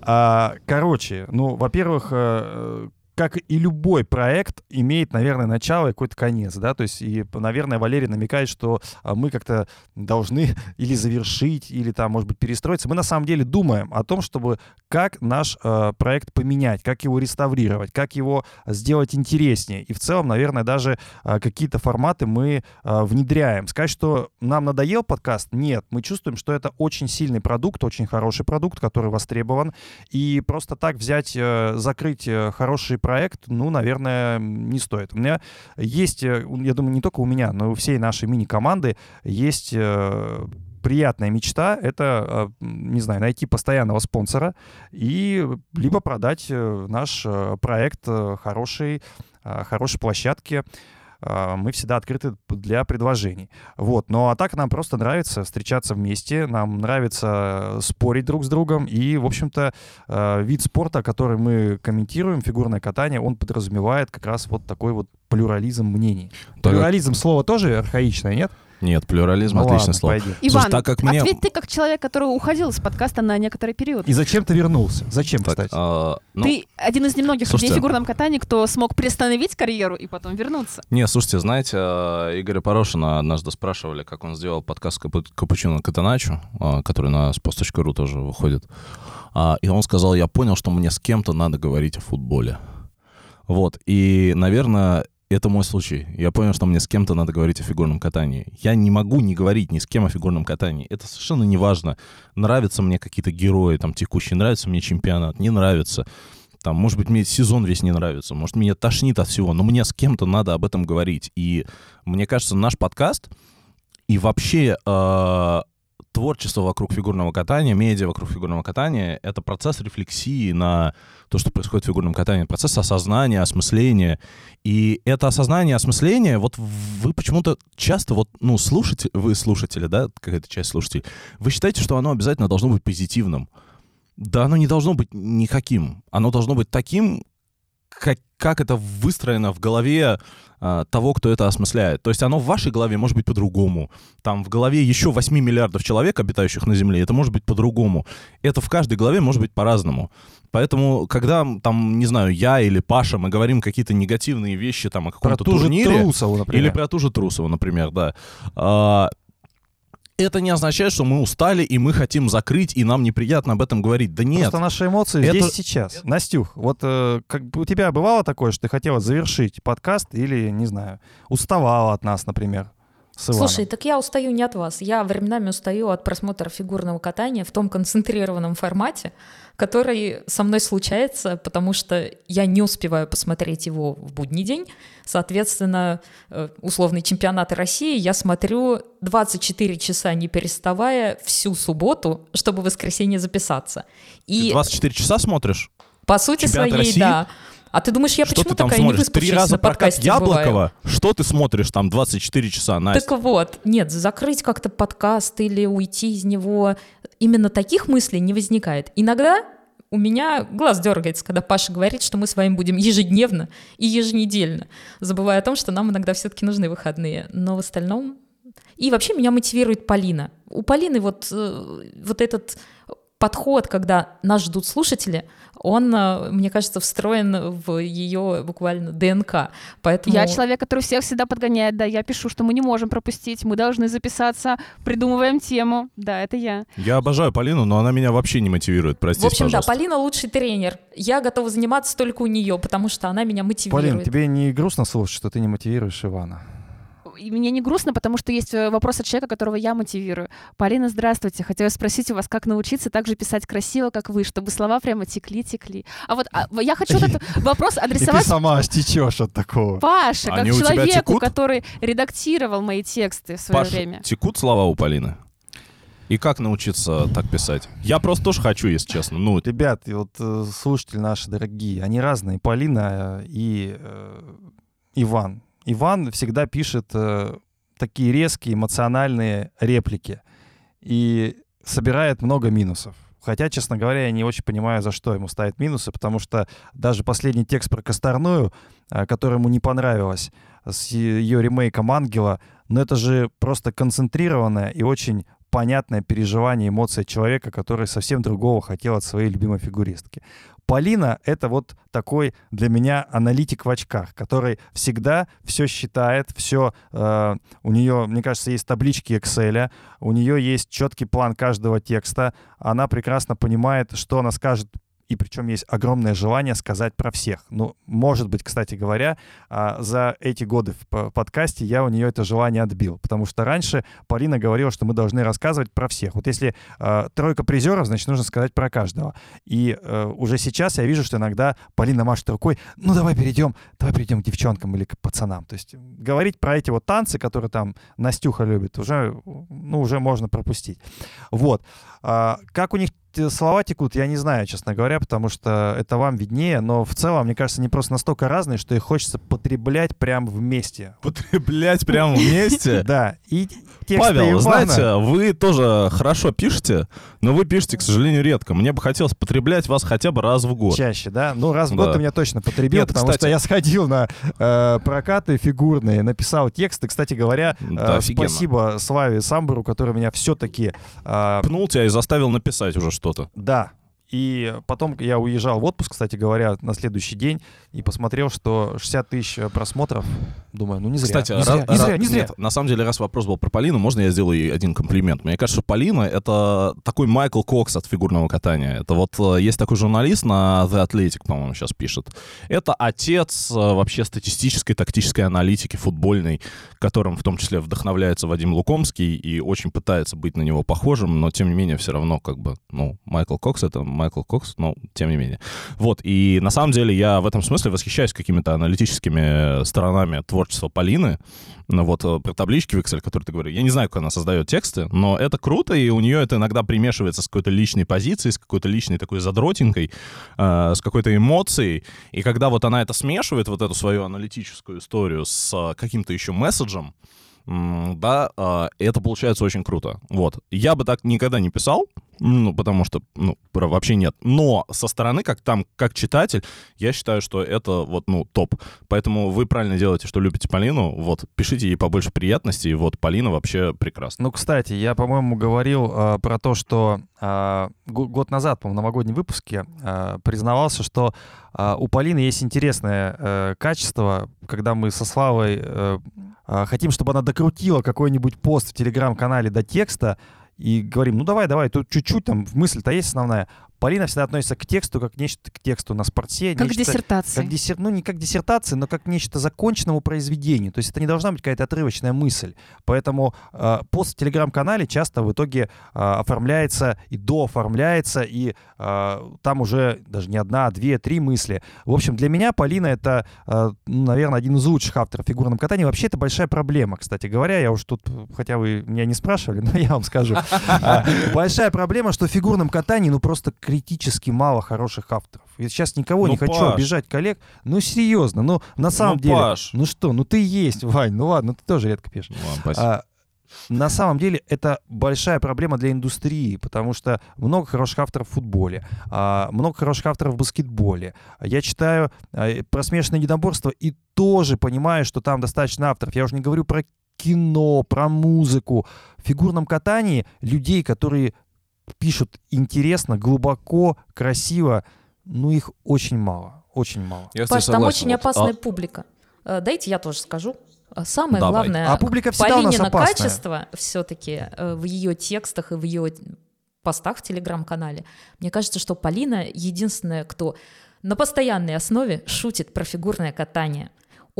А, короче, ну, во-первых, э, как и любой проект, имеет, наверное, начало и какой-то конец, да, то есть, и, наверное, Валерий намекает, что а, мы как-то должны или завершить, или там, может быть, перестроиться. Мы на самом деле думаем о том, чтобы как наш э, проект поменять, как его реставрировать, как его сделать интереснее. И в целом, наверное, даже э, какие-то форматы мы э, внедряем. Сказать, что нам надоел подкаст? Нет. Мы чувствуем, что это очень сильный продукт, очень хороший продукт, который востребован. И просто так взять, э, закрыть э, хороший проект, ну, наверное, не стоит. У меня есть, э, я думаю, не только у меня, но у всей нашей мини-команды есть э, приятная мечта — это, э, не знаю, найти постоянного спонсора и либо продать наш проект хорошей, хорошей площадке. Э, мы всегда открыты для предложений. Вот. Ну а так нам просто нравится встречаться вместе, нам нравится спорить друг с другом, и, в общем-то, э, вид спорта, который мы комментируем, фигурное катание, он подразумевает как раз вот такой вот плюрализм мнений. Плюрализм слово тоже архаичное, нет? Нет, плюрализм Ну отличное ладно, слово. Слушай, Иван, так как мне- ответь ты как человек, который уходил из подкаста на некоторый период. И зачем ты вернулся? Зачем, Так, кстати? а, ну, Ты один из немногих людей слушайте. в фигурном катании, кто смог приостановить карьеру и потом вернуться. Не, слушайте, знаете, э, Игоря Порошина однажды спрашивали, как он сделал подкаст Капу- «Капучино Катаначо», э, который на spos.ru тоже выходит. А, И он сказал, я понял, что мне с кем-то надо говорить о футболе. Вот, и, наверное, это мой случай. Я понял, что мне с кем-то надо говорить о фигурном катании. Я не могу не говорить ни с кем о фигурном катании. Это совершенно не важно. Нравятся мне какие-то герои там текущие, нравится мне чемпионат, не нравится. Там, может быть, мне сезон весь не нравится, может, меня тошнит от всего, но мне с кем-то надо об этом говорить. И мне кажется, наш подкаст и вообще э, творчество вокруг фигурного катания, медиа вокруг фигурного катания — это процесс рефлексии на то, что происходит в фигурном катании, процесс осознания, осмысления. И это осознание, осмысление, вот вы почему-то часто, вот, ну, слушатели, вы слушатели, да, какая-то часть слушателей, вы считаете, что оно обязательно должно быть позитивным. Да, оно не должно быть никаким. Оно должно быть таким, как, как это выстроено в голове а, того, кто это осмысляет. То есть оно в вашей голове может быть по-другому. Там в голове еще 8 миллиардов человек, обитающих на Земле, это может быть по-другому. Это в каждой голове может быть по-разному. Поэтому, когда, там, не знаю, я или Паша, мы говорим какие-то негативные вещи там о Про каком-то же турнире... Трусову, например. Или про ту же Трусову, например, да. А, это не означает, что мы устали и мы хотим закрыть, и нам неприятно об этом говорить. Да нет. Просто наши эмоции Это- здесь сейчас. Настюх, вот э, как бы у тебя бывало такое, что ты хотела завершить подкаст или, не знаю, уставала от нас, например? Слушай, так я устаю не от вас. Я временами устаю от просмотра фигурного катания в том концентрированном формате, который со мной случается, потому что я не успеваю посмотреть его в будний день. Соответственно, э, условный чемпионат России я смотрю 24 часа не переставая всю субботу, чтобы в воскресенье записаться. Ты И 24 часа смотришь? по сути чемпионат своей, России? да. А ты думаешь, я что почему ты там такая не смотришь? Три выспавшаяся раза на прокат подкасте бываю? Яблокова? Что ты смотришь там 24 часа, Настя? Так вот, нет, закрыть как-то подкаст или уйти из него, именно таких мыслей не возникает. Иногда у меня глаз дергается, когда Паша говорит, что мы с вами будем ежедневно и еженедельно, забывая о том, что нам иногда все-таки нужны выходные. Но в остальном... И вообще меня мотивирует Полина. У Полины вот, э, вот этот подход, когда нас ждут слушатели, он, э, мне кажется, встроен в ее буквально ДНК. Поэтому... Я человек, который всех всегда подгоняет, да, я пишу, что мы не можем пропустить, мы должны записаться, придумываем тему, да, это я. Я обожаю Полину, но она меня вообще не мотивирует, простите, В общем, пожалуйста. да, Полина лучший тренер. Я готова заниматься только у нее, потому что она меня мотивирует. Полин, тебе не грустно слушать, что ты не мотивируешь Ивана? И мне не грустно, потому что есть э, вопрос от человека, которого я мотивирую. Полина, здравствуйте. Хотела спросить у вас, как научиться так же писать красиво, как вы, чтобы слова прямо текли-текли. А вот а, я хочу этот вопрос И ты адресовать сама аж течешь от такого. Паше, как Они человеку, который редактировал мои тексты в свое Паша, время. текут слова у Полины? И как научиться так писать? Я просто тоже хочу, если честно. Ну, Ребят, и вот э, слушатели наши дорогие, они разные. Полина э, и э, Иван. Иван всегда пишет э, такие резкие эмоциональные реплики и собирает много минусов. Хотя, честно говоря, я не очень понимаю, за что ему ставят минусы, потому что даже последний текст про Косторную, э, который ему не понравилось, с ее ремейком «Ангела», но это же просто концентрированное и очень понятное переживание, эмоция человека, который совсем другого хотел от своей любимой фигуристки. Полина — это вот такой для меня аналитик в очках, который всегда все считает, все... э, у нее, мне кажется, есть таблички Excel, у нее есть четкий план каждого текста, она прекрасно понимает, что она скажет и причем есть огромное желание сказать про всех. Ну, может быть, кстати говоря, а, за эти годы в подкасте я у нее это желание отбил, потому что раньше Полина говорила, что мы должны рассказывать про всех. Вот если а, тройка призеров, значит, нужно сказать про каждого. И э, уже сейчас я вижу, что иногда Полина машет рукой, ну, давай перейдем, давай перейдем к девчонкам или к пацанам. То есть говорить про эти вот танцы, которые там Настюха любит, уже, ну, уже можно пропустить. Вот. А, как у них слова текут, я не знаю, честно говоря, потому что это вам виднее, но в целом, мне кажется, они просто настолько разные, что их хочется потреблять прям вместе. Потреблять прямо вместе? Да, и Павел, знаете, вы тоже хорошо пишете, но вы пишете, к сожалению, редко. Мне бы хотелось потреблять вас хотя бы раз в год. Чаще, да? Ну, раз в год ты меня точно потребил, потому что я сходил на э, прокаты фигурные, написал тексты. Кстати говоря, э, спасибо Славе Самбуру, который меня все-таки... э, Пнул тебя и заставил написать уже что-то. да. И потом я уезжал в отпуск, кстати говоря, на следующий день, и посмотрел, что 60 тысяч просмотров. Думаю, ну не зря. Кстати, не ра- зря, не ра- зря, не зря. нет, на самом деле, раз вопрос был про Полину, можно я сделаю ей один комплимент? Мне кажется, что Полина — это такой Майкл Кокс от фигурного катания. Это вот э, есть такой журналист на The Athletic, по-моему, сейчас пишет. Это отец э, вообще статистической, тактической аналитики футбольной, которым в том числе вдохновляется Вадим Лукомский и очень пытается быть на него похожим, но тем не менее все равно как бы, ну, Майкл Кокс — это Майкл Кокс, но тем не менее. Вот, и на самом деле я в этом смысле восхищаюсь какими-то аналитическими сторонами творчества Полины. Ну вот э, про таблички в Excel, которые ты говоришь, я не знаю, как она создает тексты, но это круто, и у нее это иногда примешивается с какой-то личной позицией, с какой-то личной такой задротинкой, э, с какой-то эмоцией. И когда вот она это смешивает, вот эту свою аналитическую историю с э, каким-то еще месседжем, да, э, это получается очень круто. Вот. Я бы так никогда не писал, ну, потому что, ну, вообще нет. Но со стороны, как там, как читатель, я считаю, что это вот, ну, топ. Поэтому вы правильно делаете, что любите Полину. Вот, пишите ей побольше приятностей. Вот, Полина вообще прекрасна. Ну, кстати, я, по-моему, говорил э, про то, что э, го- год назад, по-моему, в новогоднем выпуске э, признавался, что э, у Полины есть интересное э, качество, когда мы со Славой э, хотим, чтобы она докрутила какой-нибудь пост в телеграм-канале до текста, и говорим, ну давай, давай, тут чуть-чуть там мысль-то есть основная. Полина всегда относится к тексту как нечто к тексту на спорте. Как нечто- диссертация. как диссер... Ну, не как диссертация, но как нечто законченному произведению. То есть это не должна быть какая-то отрывочная мысль. Поэтому э, пост в телеграм-канале часто в итоге э, оформляется и дооформляется, и э, там уже даже не одна, а две, три мысли. В общем, для меня Полина это, э, ну, наверное, один из лучших авторов фигурном катании. Вообще это большая проблема, кстати говоря. Я уж тут, хотя вы меня не спрашивали, но я вам скажу. А, Большая проблема, что в фигурном катании, ну, просто критически мало хороших авторов. Я сейчас никого Ну, не хочу Паш. обижать коллег. Ну, серьезно, ну, на самом Ну, деле... Паш. Ну что, ну ты есть, Вань, ну ладно, ты тоже редко пишешь. Ну, ладно, спасибо. А, на самом деле это большая проблема для индустрии, потому что много хороших авторов в футболе, а, много хороших авторов в баскетболе. Я читаю а, про смешанное единоборство и тоже понимаю, что там достаточно авторов. Я уже не говорю про кино, про музыку. В фигурном катании людей, которые пишут интересно, глубоко, красиво, ну их очень мало, очень мало. Я Паш, там очень опасная а, публика. Э, Дайте я тоже скажу. Э, Самое Давай. главное, А публика всегда у нас Полинина опасная. качество все-таки в ее текстах и в ее постах в телеграм-канале. Мне кажется, что Полина единственная, кто на постоянной основе шутит про фигурное катание.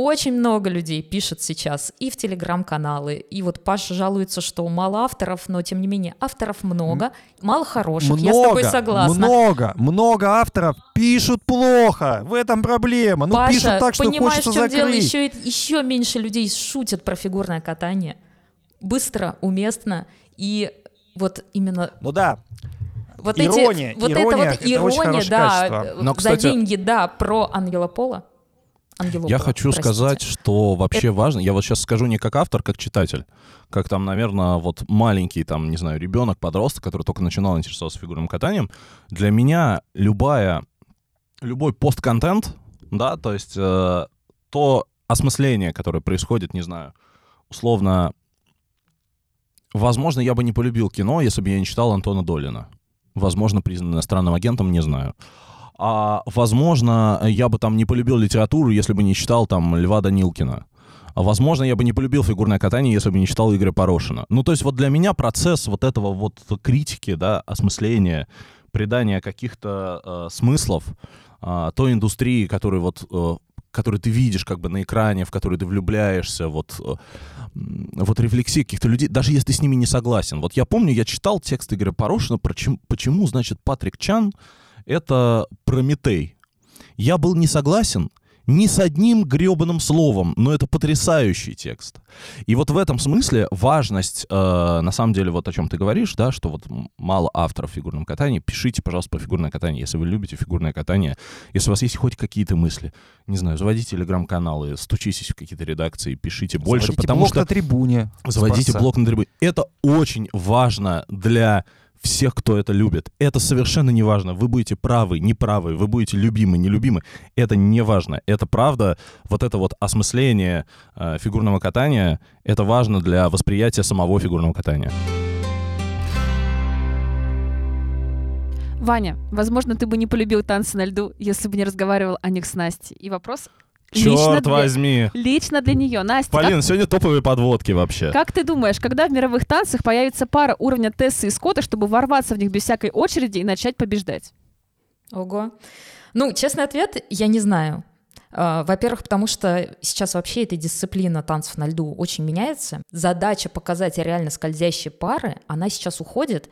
Очень много людей пишет сейчас и в телеграм-каналы, и вот Паша жалуется, что мало авторов, но тем не менее авторов много, мало хороших, я с тобой согласна. Много, много авторов пишут плохо. В этом проблема. Ну, Паша, пишут так, что понимаешь, хочется в чем дело? закрыть. Еще, еще меньше людей шутят про фигурное катание. Быстро, уместно. И вот именно Ну да, вот Ирония, эти, вот ирония это вот — очень ирония, хорошее да, качество. Но, за кстати- деньги, да, про Ангела Пола. Ангелопола, Я хочу простите. сказать, что вообще важно, я вот сейчас скажу не как автор, как читатель, как там, наверное, вот маленький, там, не знаю, ребенок, подросток, который только начинал интересоваться фигурным катанием, для меня любая, любой постконтент, да, то есть э, то осмысление, которое происходит, не знаю, условно, возможно, я бы не полюбил кино, если бы я не читал Антона Долина. Возможно, признан иностранным агентом, не знаю. А, возможно, я бы там не полюбил литературу, если бы не читал там Льва Данилкина. А, возможно, я бы не полюбил фигурное катание, если бы не читал Игоря Порошина. Ну, то есть вот для меня процесс вот этого вот критики, да, осмысления, придания каких-то э, смыслов э, той индустрии, которую вот э, которую ты видишь как бы на экране, в которую ты влюбляешься, вот, вот рефлексии каких-то людей, даже если ты с ними не согласен. Вот я помню, я читал текст Игоря Порошина, про чем- почему, значит, Патрик Чан — это Прометей. Я был не согласен Ни с одним гребаным словом, но это потрясающий текст. И вот в этом смысле важность, э, на самом деле, вот о чем ты говоришь, да, что вот мало авторов в фигурном катании, пишите, пожалуйста, про фигурное катание, если вы любите фигурное катание, если у вас есть хоть какие-то мысли, не знаю, заводите телеграм-каналы, стучитесь в какие-то редакции, пишите больше, Заводите потому блог что... на трибуне. Заводите Спорца. блог на трибуне. Это очень важно для всех, кто это любит. Это совершенно не важно. Вы будете правы, неправы, вы будете любимы, нелюбимы. Это не важно. Это правда. Вот это вот осмысление э, фигурного катания, это важно для восприятия самого фигурного катания. Ваня, возможно, ты бы не полюбил танцы на льду, если бы не разговаривал о них с Настей. И вопрос Черт для, возьми. лично для нее. Настя, как- Полин, сегодня топовые подводки вообще. Как ты думаешь, когда в мировых танцах появится пара уровня Тессы и Скотта, чтобы ворваться в них без всякой очереди и начать побеждать? Ого. Ну, честный ответ, я не знаю. А, Во-первых, потому что сейчас вообще эта дисциплина танцев на льду очень меняется. Задача показать реально скользящие пары, она сейчас уходит,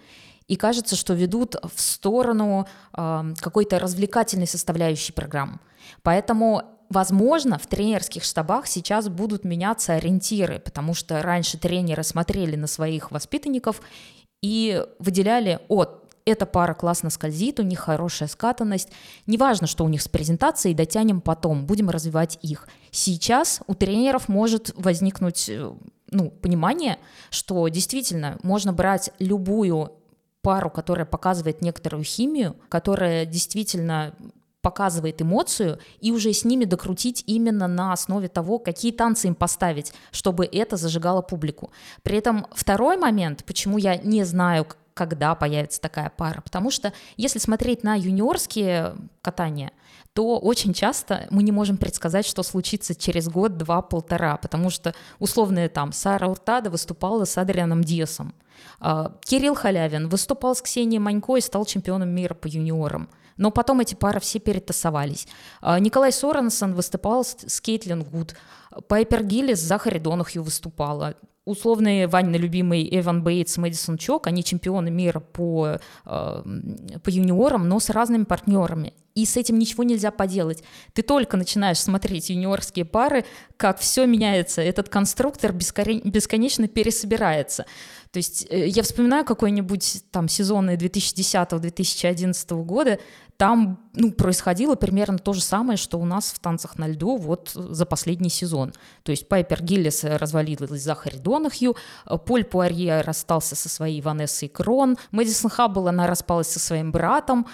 и кажется, что ведут в сторону а, какой-то развлекательной составляющей программ. Поэтому, возможно, в тренерских штабах сейчас будут меняться ориентиры, потому что раньше тренеры смотрели на своих воспитанников и выделяли от эта пара классно скользит, у них хорошая скатанность. Неважно, что у них с презентацией, дотянем потом, будем развивать их. Сейчас у тренеров может возникнуть э, ну, понимание, что действительно можно брать любую пару, которая показывает некоторую химию, которая действительно показывает эмоцию, и уже с ними докрутить именно на основе того, какие танцы им поставить, чтобы это зажигало публику. При этом второй момент, почему я не знаю, когда появится такая пара, потому что если смотреть на юниорские катания, то очень часто мы не можем предсказать, что случится через год, два, полтора, потому что условная там Сара Уртада выступала с Адрианом Диасом, а, Кирилл Халявин выступал с Ксенией Манько и стал чемпионом мира по юниорам. Но потом эти пары все перетасовались. А, Николай Соренсон выступал с, Кейтлин Гуд. Пайпер Гиллис с Захари Донахью выступала. Условные Ванины любимый Эван Бейтс, Мэдисон Чок, они чемпионы мира по, э, по юниорам, но с разными партнерами. И с этим ничего нельзя поделать. Ты только начинаешь смотреть юниорские пары, как все меняется. Этот конструктор бесконечно пересобирается. То есть э, я вспоминаю какой-нибудь там сезоны 2010-2011 года, там ну, происходило примерно то же самое, что у нас в «Танцах на льду» вот за последний сезон. То есть Пайпер Гиллис развалилась за Харри Донахью, э, Поль Пуарье расстался со своей Ванессой Крон, Мэдисон Хаббл, она распалась со своим братом,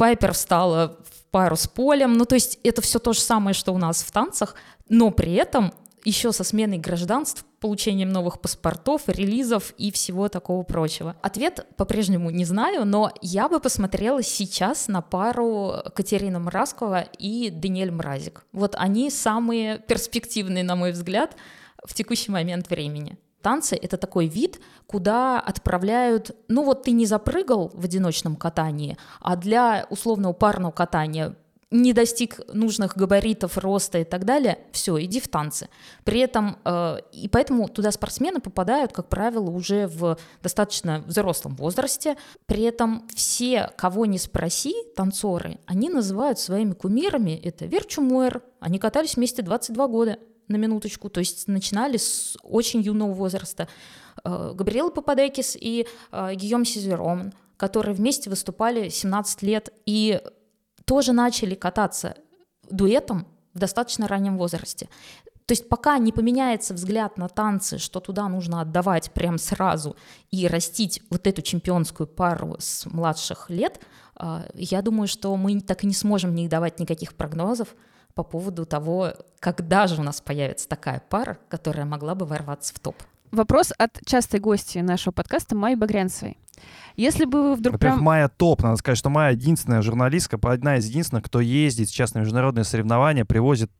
Пайпер встала в пару с Полем. Ну, то есть это все то же самое, что у нас в танцах, но при этом еще со сменой гражданств, получением новых паспортов, релизов и всего такого прочего. Ответ по-прежнему не знаю, но я бы посмотрела сейчас на пару Катерина Мразкова и Даниэль Мразик. Вот они самые перспективные, на мой взгляд, в текущий момент времени. Танцы — это такой вид, куда отправляют, ну вот ты не запрыгал в одиночном катании, а для условного парного катания не достиг нужных габаритов, роста и так далее, все, иди в танцы. При этом, э, и поэтому туда спортсмены попадают, как правило, уже в достаточно взрослом возрасте. При этом все, кого не спроси, танцоры, они называют своими кумирами, это Верчу Муэр, они катались вместе 22 года, на минуточку, то есть начинали с очень юного возраста. Э, Габриэла Пападекис и э, Гийом Сизероман, которые вместе выступали 17 лет и тоже начали кататься дуэтом в достаточно раннем возрасте. То есть пока не поменяется взгляд на танцы, что туда нужно отдавать прям сразу и растить вот эту чемпионскую пару с младших лет, э, я думаю, что мы так и не сможем не давать никаких прогнозов по поводу того, когда же у нас появится такая пара, которая могла бы ворваться в топ. Вопрос от частой гости нашего подкаста Майи Багрянцевой. Если бы вы вдруг Во-первых, прям... Майя топ. Надо сказать, что Майя единственная журналистка, одна из единственных, кто ездит сейчас на международные соревнования, привозит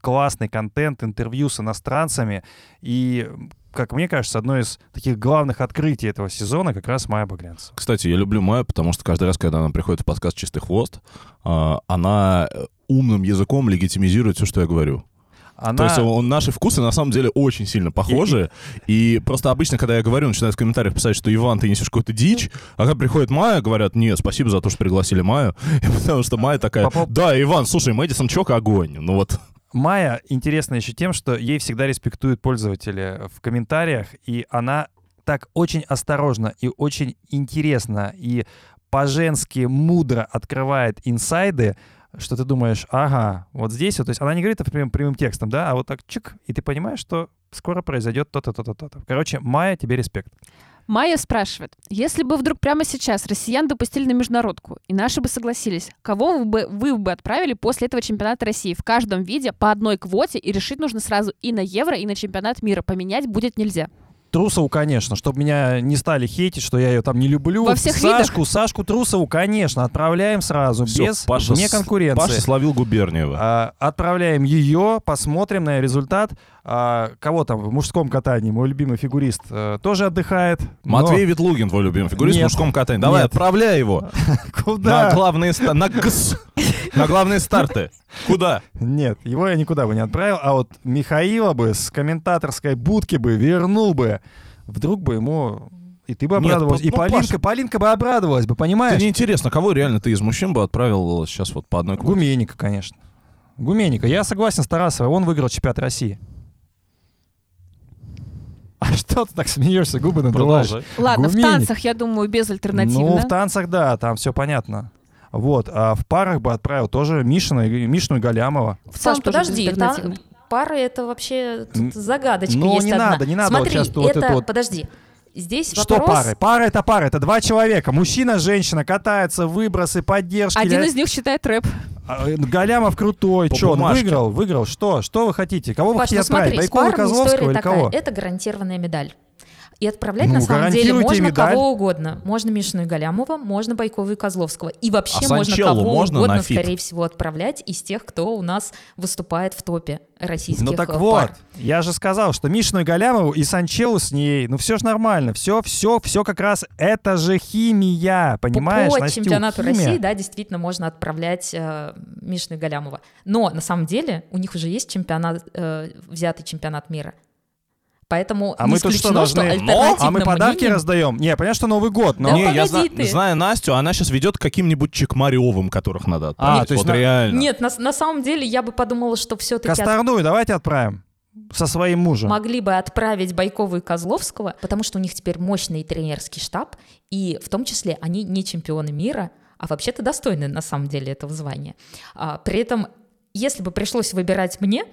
классный контент, интервью с иностранцами. И, как мне кажется, одно из таких главных открытий этого сезона как раз Майя Багрянцева. Кстати, я люблю Майю, потому что каждый раз, когда она приходит в подкаст «Чистый хвост», а, она э, умным языком легитимизирует все, что я говорю. Она... То есть он, наши вкусы на самом деле очень сильно похожи. И просто обычно, когда я говорю, начинают в комментариях писать, что Иван, ты несешь какую-то дичь, а когда приходит Майя, говорят, нет, спасибо за то, что пригласили Майю. И потому что Майя такая, По пов- да, Иван, слушай, Мэдисон Чок огонь. Ну вот, Майя интересна еще тем, что ей всегда респектуют пользователи в комментариях, и она так очень осторожно и очень интересно и по-женски мудро открывает инсайды, что ты думаешь, ага, вот здесь вот, то есть она не говорит это прямым, прямым текстом, да, а вот так чик, и ты понимаешь, что скоро произойдет то-то, то-то, то-то. Короче, Майя, тебе респект. Майя спрашивает, если бы вдруг прямо сейчас россиян допустили на международку, и наши бы согласились, кого вы бы, вы бы отправили после этого чемпионата России в каждом виде по одной квоте, и решить нужно сразу и на Евро, и на чемпионат мира. Поменять будет нельзя. Трусову, конечно, чтобы меня не стали хейтить, что я ее там не люблю. Во всех Сашку, Сашку Трусову, конечно, отправляем сразу, Всё, без Паша вне конкуренции. Паша словил Губерниева. А, отправляем ее, посмотрим на результат. А, кого там в мужском катании? Мой любимый фигурист э, тоже отдыхает. но- Матвей Ветлугин, твой любимый фигурист в Нет. мужском катании. Давай, Нет. отправляй его Куда? на главные на на главные старты. Куда? Нет, его я никуда бы не отправил, а вот Михаила бы с комментаторской будки бы вернул бы. Вдруг бы ему... И ты бы Нет, обрадовалась. ну, и ну, Полинка, Паша- Полинка бы обрадовалась бы, Это понимаешь? неинтересно, кого реально ты из мужчин бы отправил сейчас вот по одной квоте? Гуменника, конечно. Гуменника. Я согласен с Тарасовой, он выиграл чемпионат России. А что ты так смеешься, губы надуваешь? Ладно, в Гуменник. танцах, я думаю, безальтернативно. Ну, в танцах, да, там все понятно. Вот, а в парах бы отправил тоже Мишина, и- Мишину и Галямова. В Саш, подожди. Пары это вообще тут загадочка ну, есть не одна. надо, не надо вот Смотри, сейчас вот это, это вот- подожди, здесь Что вопрос... пары? Пара это пара, это два человека. Мужчина, женщина, катаются, выбросы, поддержки. Один из них считает рэп. А, э, Галямов крутой. Че, он выиграл? Выиграл. Что? Что вы хотите? Кого вы Паш, хотите ну смотри, отправить? Байкова, Козловского или такая, кого? это гарантированная медаль. И отправлять Ну, на самом деле можно медаль. кого угодно. Можно Мишину и Галямова, можно Байкова и Козловского. И вообще А можно Санчеллу кого можно угодно, скорее всего, отправлять из тех, кто у нас выступает в топе российских Ну так э, вот, пар. я же сказал, что Мишину и Галямову и Санчелу с ней, ну все же нормально, все, все, все как раз, это же химия, понимаешь, По Настюх, чемпионату химия. России, да, действительно можно отправлять э, Мишину и Галямова. Но на самом деле у них уже есть чемпионат, э, взятый чемпионат мира. Поэтому А не мы тут что что, должны? Но? А мы подарки мнением- раздаем? Не, понятно, что Новый год, но... Да не, я зна- ты. знаю Настю, она сейчас ведет к каким-нибудь Чекмаревым, которых надо отправить. А, то есть вот на- реально. Нет, на, на самом деле я бы подумала, что все-таки Косторную давайте отправим со своим мужем. могли бы отправить Байкова и Козловского, потому что у них теперь мощный тренерский штаб, и в том числе они не чемпионы мира, а вообще-то достойны на самом деле этого звания. А, при этом, если бы пришлось выбирать мне,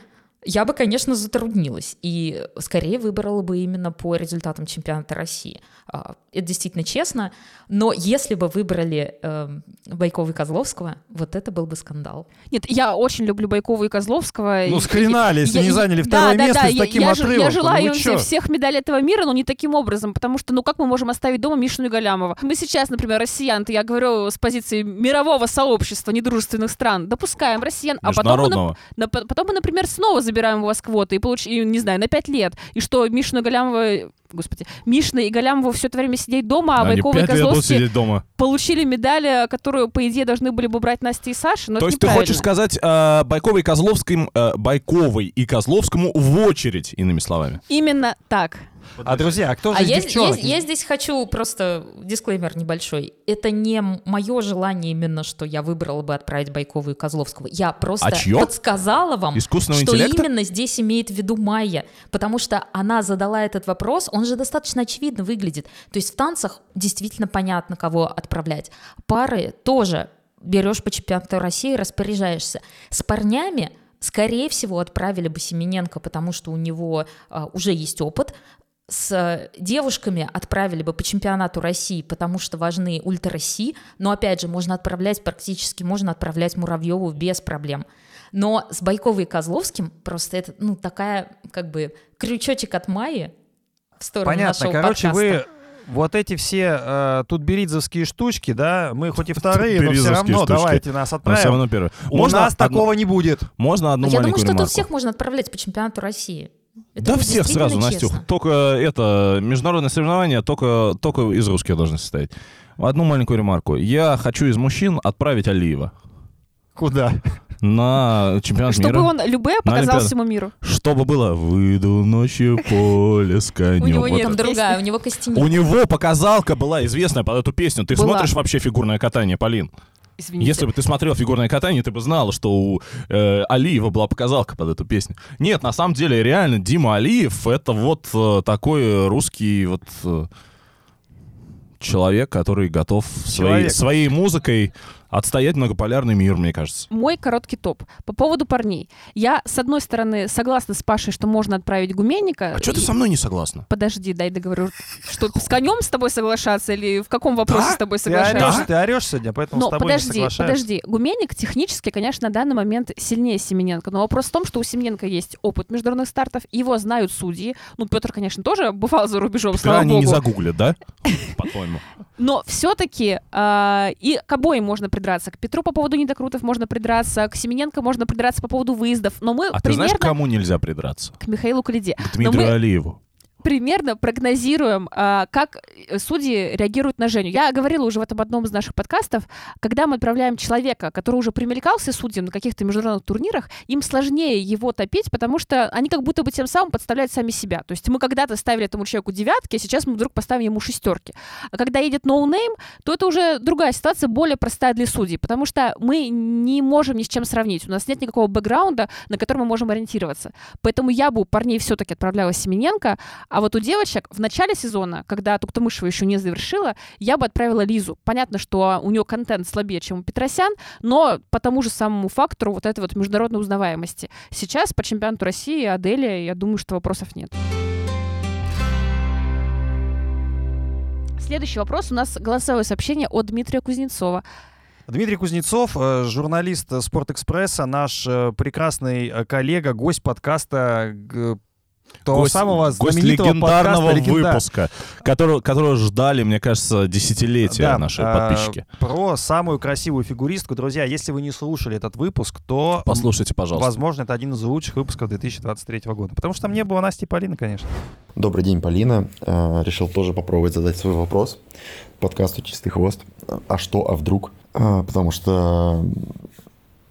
я бы, конечно, затруднилась и скорее выбрала бы именно по результатам чемпионата России. А, Это действительно честно, но если бы выбрали эм, Байкова и Козловского, вот это был бы скандал. Нет, я очень люблю Байкова и Козловского. Ну, И- схренали, если я- не заняли да, второе да, место да, с я- таким я, отрывом. Я Ну желаю им чё? всех медалей этого мира, но не таким образом, потому что, ну как мы можем оставить дома Мишину и Галямова? Мы сейчас, например, россиян, я говорю с позиции мирового сообщества недружественных стран, допускаем россиян, а потом мы, на- потом мы, например, снова забираем у вас квоты и получим, не знаю, на пять лет. И что, Мишину и Галямова, господи, Мишина и Галямова все это время сидеть дома, а Они Байкова и Козловский дома. получили медали, которую, по идее, должны были бы брать Настя и Саша, но То есть ты хочешь сказать э, Байковой и Козловским, э, Байковой и Козловскому в очередь, иными словами? Именно так. А, друзья, а кто же А я, девчонок? я- я здесь хочу просто дисклеймер небольшой. Это не мое желание именно, что я выбрала бы отправить Байкова и Козловского. Я просто А чьё? подсказала вам, что интеллекта? именно здесь имеет в виду Майя. Потому что она задала этот вопрос, он же достаточно очевидно выглядит. То есть в танцах действительно понятно, кого отправлять. Пары тоже берешь по чемпионату России, распоряжаешься. С парнями скорее всего, отправили бы Семененко, потому что у него а, уже есть опыт. С э, девушками отправили бы по чемпионату России, потому что важны ультра-Си, но опять же можно отправлять практически, можно отправлять Муравьеву без проблем. Но с Байковой и Козловским просто это, ну, такая, как бы, крючочек от Майи в сторону Понятно, нашего короче, подкаста. вы вот эти все э, тут беридзовские штучки, да, мы хоть и вторые, но все равно штучки. давайте нас Но все отправим. равно первое. У Можно нас одну- такого не будет. Можно одну Я думаю, что тут ремарку? всех можно отправлять по чемпионату России. Это да всех сразу, действительно Настюх. честно. Только это, международное соревнование только, только из русских должны состоять. Одну маленькую ремарку. Я хочу из мужчин отправить Алиева Куда? На чемпионат Чтобы мира. он любе показал всему миру. Чтобы было «Выйду ночью в поле с конем». У него нет другая, у него костяник. У него показалка была известная под эту песню. Ты смотришь вообще фигурное катание, Полин? Извините. Если бы ты смотрел фигурное катание, ты бы знала, что у э, Алиева была показалка под эту песню. Нет, на самом деле, реально, Дима Алиев — это вот э, такой русский вот э, человек, который готов своей, Человек. своей музыкой отстоять многополярный мир, мне кажется. Мой короткий топ. По поводу парней. Я, с одной стороны, согласна с Пашей, что можно отправить гуменника. А что ты И- со мной не согласна? Подожди, дай договорю. Что, с конем с тобой соглашаться или в каком вопросе Да? с тобой Ты соглашаться? орешь, ты орешь сегодня, поэтому Но с тобой не подожди, соглашаюсь. подожди. Гуменник технически, конечно, на данный момент сильнее Семененко. Но вопрос в том, что у Семененко есть опыт международных стартов, его знают судьи. Ну, Петр, конечно, тоже бывал за рубежом, слава они богу. не загуглят, да? По-твоему. Но все-таки и к обоим можно придраться. К Петру по поводу недокрутов можно придраться, к Семененко можно придраться по поводу выездов. Но мы А ты знаешь, примерно... к кому нельзя придраться? К Михаилу Коляде. К Дмитрию мы- Алиеву. Примерно прогнозируем, а, как э, судьи реагируют на Женю. Я говорила уже в этом одном из наших подкастов, когда мы отправляем человека, который уже примелькался судьям на каких-то международных турнирах, им сложнее его топить, потому что они как будто бы тем самым подставляют сами себя. То есть мы когда-то ставили этому человеку девятки, а сейчас мы вдруг поставим ему шестерки. А когда едет no name, то это уже другая ситуация, более простая для судей, потому что мы не можем ни с чем сравнить. У нас нет никакого бэкграунда, на который мы можем ориентироваться. Поэтому я бы парней все-таки отправляла Семененко, а вот у девочек в начале сезона, когда Туктамышева еще не завершила, я бы отправила Лизу. Понятно, что у нее контент слабее, чем у Петросян, но по тому же самому фактору вот этой вот международной узнаваемости. Сейчас по чемпионату России Аделия, я думаю, что вопросов нет. Следующий вопрос. У нас голосовое сообщение от Дмитрия Кузнецова. Дмитрий Кузнецов, э, журналист Спортэкспресса, наш э, прекрасный э, коллега, гость подкаста того Гость- самого гость знаменитого легендарного подкаста «Легенда». выпуска, которого, которого ждали, мне кажется, десятилетия Да, наши э, подписчики. Про самую красивую фигуристку. Друзья, если вы не слушали этот выпуск, то, Послушайте, пожалуйста. возможно, это один из лучших выпусков 2023 года. Потому что там не было Насти и Полины, конечно. Добрый день, Полина. Э, Решил тоже попробовать задать свой вопрос подкасту «Чистый хвост». А что, а вдруг? Э, Потому что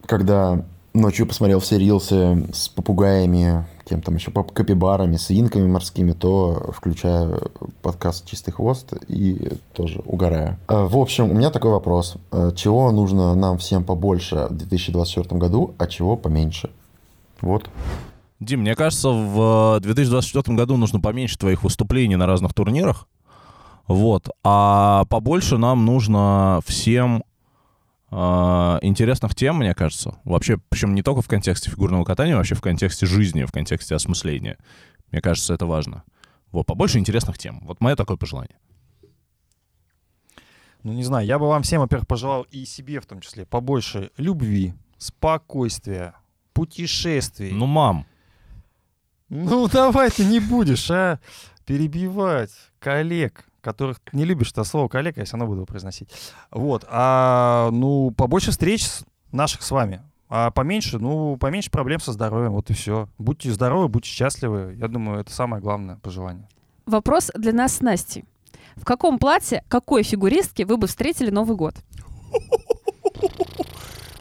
когда ночью посмотрел все рилсы с попугаями, кем там еще, капибарами, свинками морскими, то включаю подкаст «Чистый хвост» и тоже угораю. Э, В общем, у меня такой вопрос. Э, Чего нужно нам всем побольше в 2024 году, а чего поменьше? Вот. Дим, мне кажется, в 2024 году нужно поменьше твоих выступлений на разных турнирах. Вот. А побольше нам нужно всем э, интересных тем, мне кажется. Вообще, причем не только в контексте фигурного катания, вообще в контексте жизни, в контексте осмысления. Мне кажется, это важно. Вот, побольше интересных тем. Вот мое такое пожелание. Ну, не знаю, я бы вам всем, во-первых, пожелал и себе в том числе побольше любви, спокойствия, путешествий. Ну, мам, Ну, давай ты не будешь, а, перебивать коллег, которых не любишь это слово коллег, я все равно буду его произносить. Вот, а, ну, побольше встреч наших с вами, а поменьше, ну, поменьше проблем со здоровьем, вот и все. Будьте здоровы, будьте счастливы, я думаю, это самое главное пожелание. Вопрос для нас с Настей. В каком платье какой фигуристки вы бы встретили Новый год?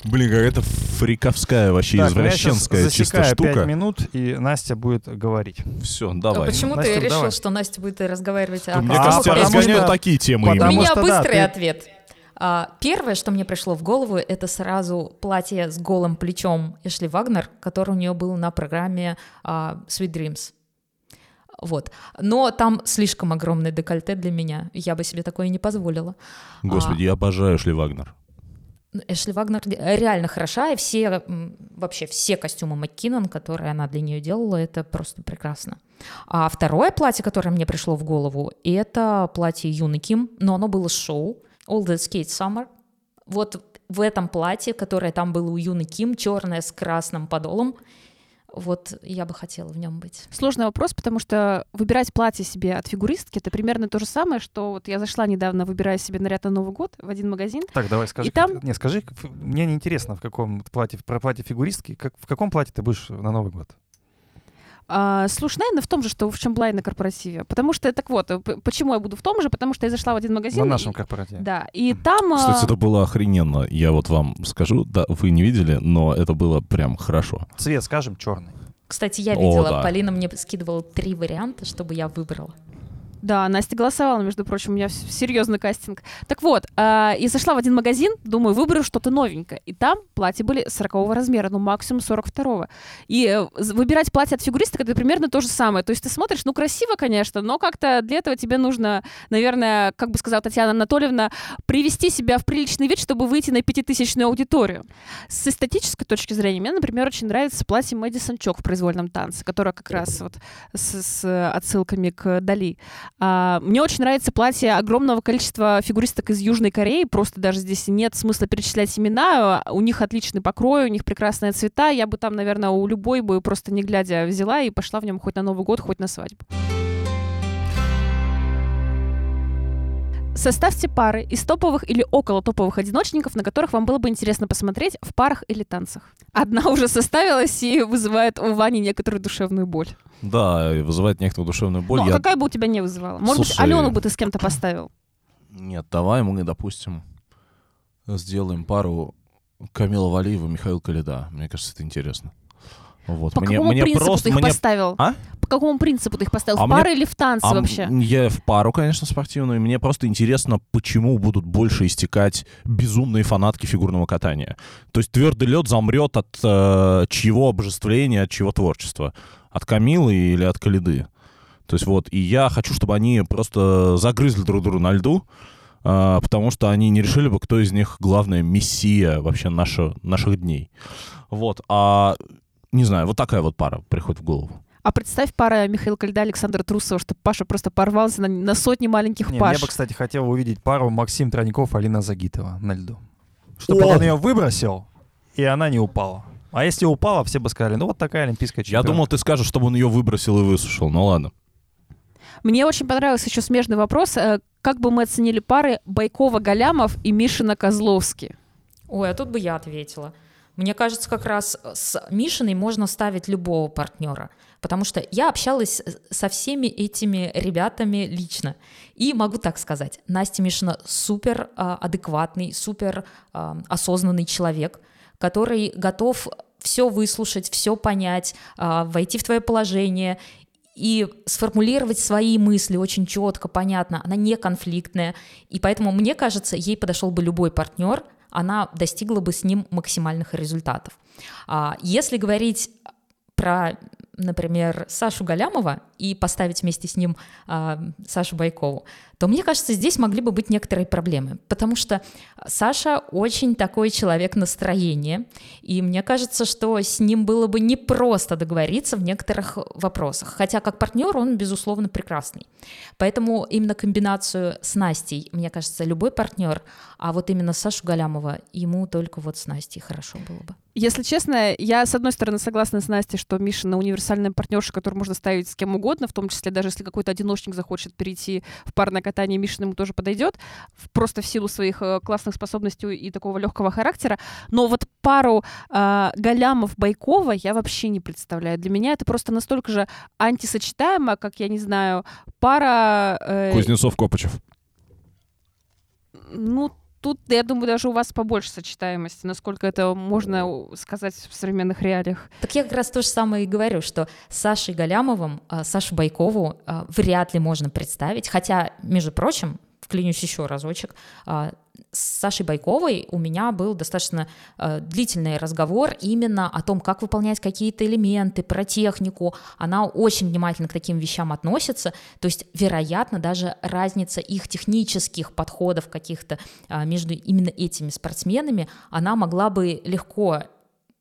блин, какая-то фриковская вообще Так, ну, я извращенская чисто штука. минут, и Настя будет говорить. Все, А давай. почему Настя, ты решил, давай. что Настя будет разговаривать о Ну, Мне А, кажется, разгоняют что- такие темы У меня что да, быстрый ты- ответ. А, первое, что мне пришло в голову, это сразу платье с голым плечом Эшли Вагнер, которое у нее было на программе а, Sweet Dreams. Вот. Но там слишком огромное декольте для меня. Я бы себе такое не позволила. Господи, я обожаю Шли Вагнер. Эшли Вагнер реально хороша, и все, вообще все костюмы МакКиннон, которые она для нее делала, это просто прекрасно. А второе платье, которое мне пришло в голову, это платье Юны Ким, но оно было шоу All That Skate Summer. Вот в этом платье, которое там было у Юны Ким, черное с красным подолом, вот я бы хотела в нем быть. Сложный вопрос, потому что выбирать платье себе от фигуристки это примерно то же самое, что вот я зашла недавно, выбирая себе наряд на Новый год в один магазин. Так, давай скажи. И там- Не, скажи, мне не интересно, в каком платье, про платье фигуристки, как, в каком платье ты будешь на Новый год? А, слушай, наверное, в том же, что в чем была и на корпоративе. Потому что, так вот, почему я буду в том же? Потому что я зашла в один магазин. На и- нашем корпоративе. Да, и там... а, Кстати, это было охрененно. Я вот вам скажу, да, вы не видели, но это было прям хорошо. Цвет, скажем, черный. Кстати, я О, видела, да. Полина мне скидывала три варианта, чтобы я выбрала. Да, Настя голосовала, между прочим, у меня серьезный кастинг. Так вот, а, и зашла в один магазин, думаю, выберу что-то новенькое. И там платья были 40 размера, ну максимум 42 И э, выбирать платье от фигуристок это примерно то же самое. То есть ты смотришь, ну красиво, конечно, но как-то для этого тебе нужно, наверное, как бы сказала Татьяна Анатольевна, привести себя в приличный вид, чтобы выйти на пятитысячную аудиторию. С эстетической точки зрения, мне, например, очень нравится платье Мэдисон Чок в произвольном танце, которое как раз вот с, с отсылками к Дали. А, мне очень нравится платье огромного количества фигуристок из Южной Кореи. Просто даже здесь нет смысла перечислять имена. У них отличный покрой, у них прекрасные цвета. Я бы там, наверное, у любой бы просто не глядя взяла и пошла в нем хоть на Новый год, хоть на свадьбу. Составьте пары из топовых или около топовых одиночников, на которых вам было бы интересно посмотреть в парах или танцах. Одна уже составилась и вызывает у Вани некоторую душевную боль. Да, и вызывает некоторую душевную боль. Ну, а Я- какая бы у тебя не вызывала? Может быть, Слушай. Алену бы ты с кем-то поставил? Нет, давай мы, допустим, сделаем пару Камила Валиева, Михаил Калида. Мне кажется, это интересно. Вот. По мне, какому мне принципу просто, ты их мне- поставил? А? По какому принципу ты их поставил? А в мне- пары или в танцы А вообще? Я в пару, конечно, спортивную. Мне просто интересно, почему будут больше истекать безумные фанатки фигурного катания. То есть твердый лед замрет от э, чьего обожествления, от чьего творчества? От Камилы или от Калиды? То есть вот, и я хочу, чтобы они просто загрызли друг друга на льду, э, потому что они не решили бы, кто из них главная мессия вообще наша, наших дней. Вот, а не знаю, вот такая вот пара приходит в голову. А представь пара Михаил Кальда, Александр Трусова, чтобы Паша просто порвался на, на сотни маленьких Не, Паш. я бы, кстати, хотел увидеть пару Максим Троников, Алина Загитова на льду. Чтобы он ее выбросил, и она не упала. А если упала, все бы сказали, ну вот такая олимпийская Я чемпионка. думал, ты скажешь, чтобы он ее выбросил и высушил. Ну ладно. Мне очень понравился еще смежный вопрос. э, Как бы мы оценили пары Байкова-Галямов и Мишина-Козловский? Ой, а тут бы я ответила. Мне кажется, как раз с Мишиной можно ставить любого партнера, потому что я общалась со всеми этими ребятами лично. И могу так сказать, Настя Мишина супер а, адекватный, супер а, осознанный человек, который готов все выслушать, все понять, а, войти в твое положение и сформулировать свои мысли очень четко, понятно. Она не конфликтная. И поэтому, мне кажется, ей подошел бы любой партнер, она достигла бы с ним максимальных результатов. А Если говорить про, например, Сашу Галямова и поставить вместе с ним а, Сашу Байкову, то мне кажется, здесь могли бы быть некоторые проблемы, потому что Саша очень такой человек настроения, и мне кажется, что с ним было бы непросто договориться в некоторых вопросах, хотя как партнер он, безусловно, прекрасный. Поэтому именно комбинацию с Настей, мне кажется, любой партнер, а вот именно Сашу Галямова, ему только вот с Настей хорошо было бы. Если честно, я, с одной стороны, согласна с Настей, что Мишина универсальная партнерша, которую можно ставить с кем угодно, в том числе даже если какой-то одиночник захочет перейти в парное катание, Мишина ему тоже подойдет, просто в силу своих э, классных способностей и такого легкого характера. Но вот пару э, Галямов-Байкова я вообще не представляю. Для меня это просто настолько же антисочетаемо, как, я не знаю, пара... э, Кузнецов-Копычев. ну, тут, я думаю, даже у вас побольше сочетаемости, насколько это можно сказать в современных реалиях. Так я как раз то же самое и говорю, что с Сашей Галямовым, а, Сашу Байкову а, вряд ли можно представить, хотя, между прочим, вклинюсь еще разочек, а, с Сашей Байковой у меня был достаточно а, длительный разговор именно о том, как выполнять какие-то элементы, про технику. Она очень внимательно к таким вещам относится, то есть, вероятно, даже разница их технических подходов каких-то а, между именно этими спортсменами, она могла бы легко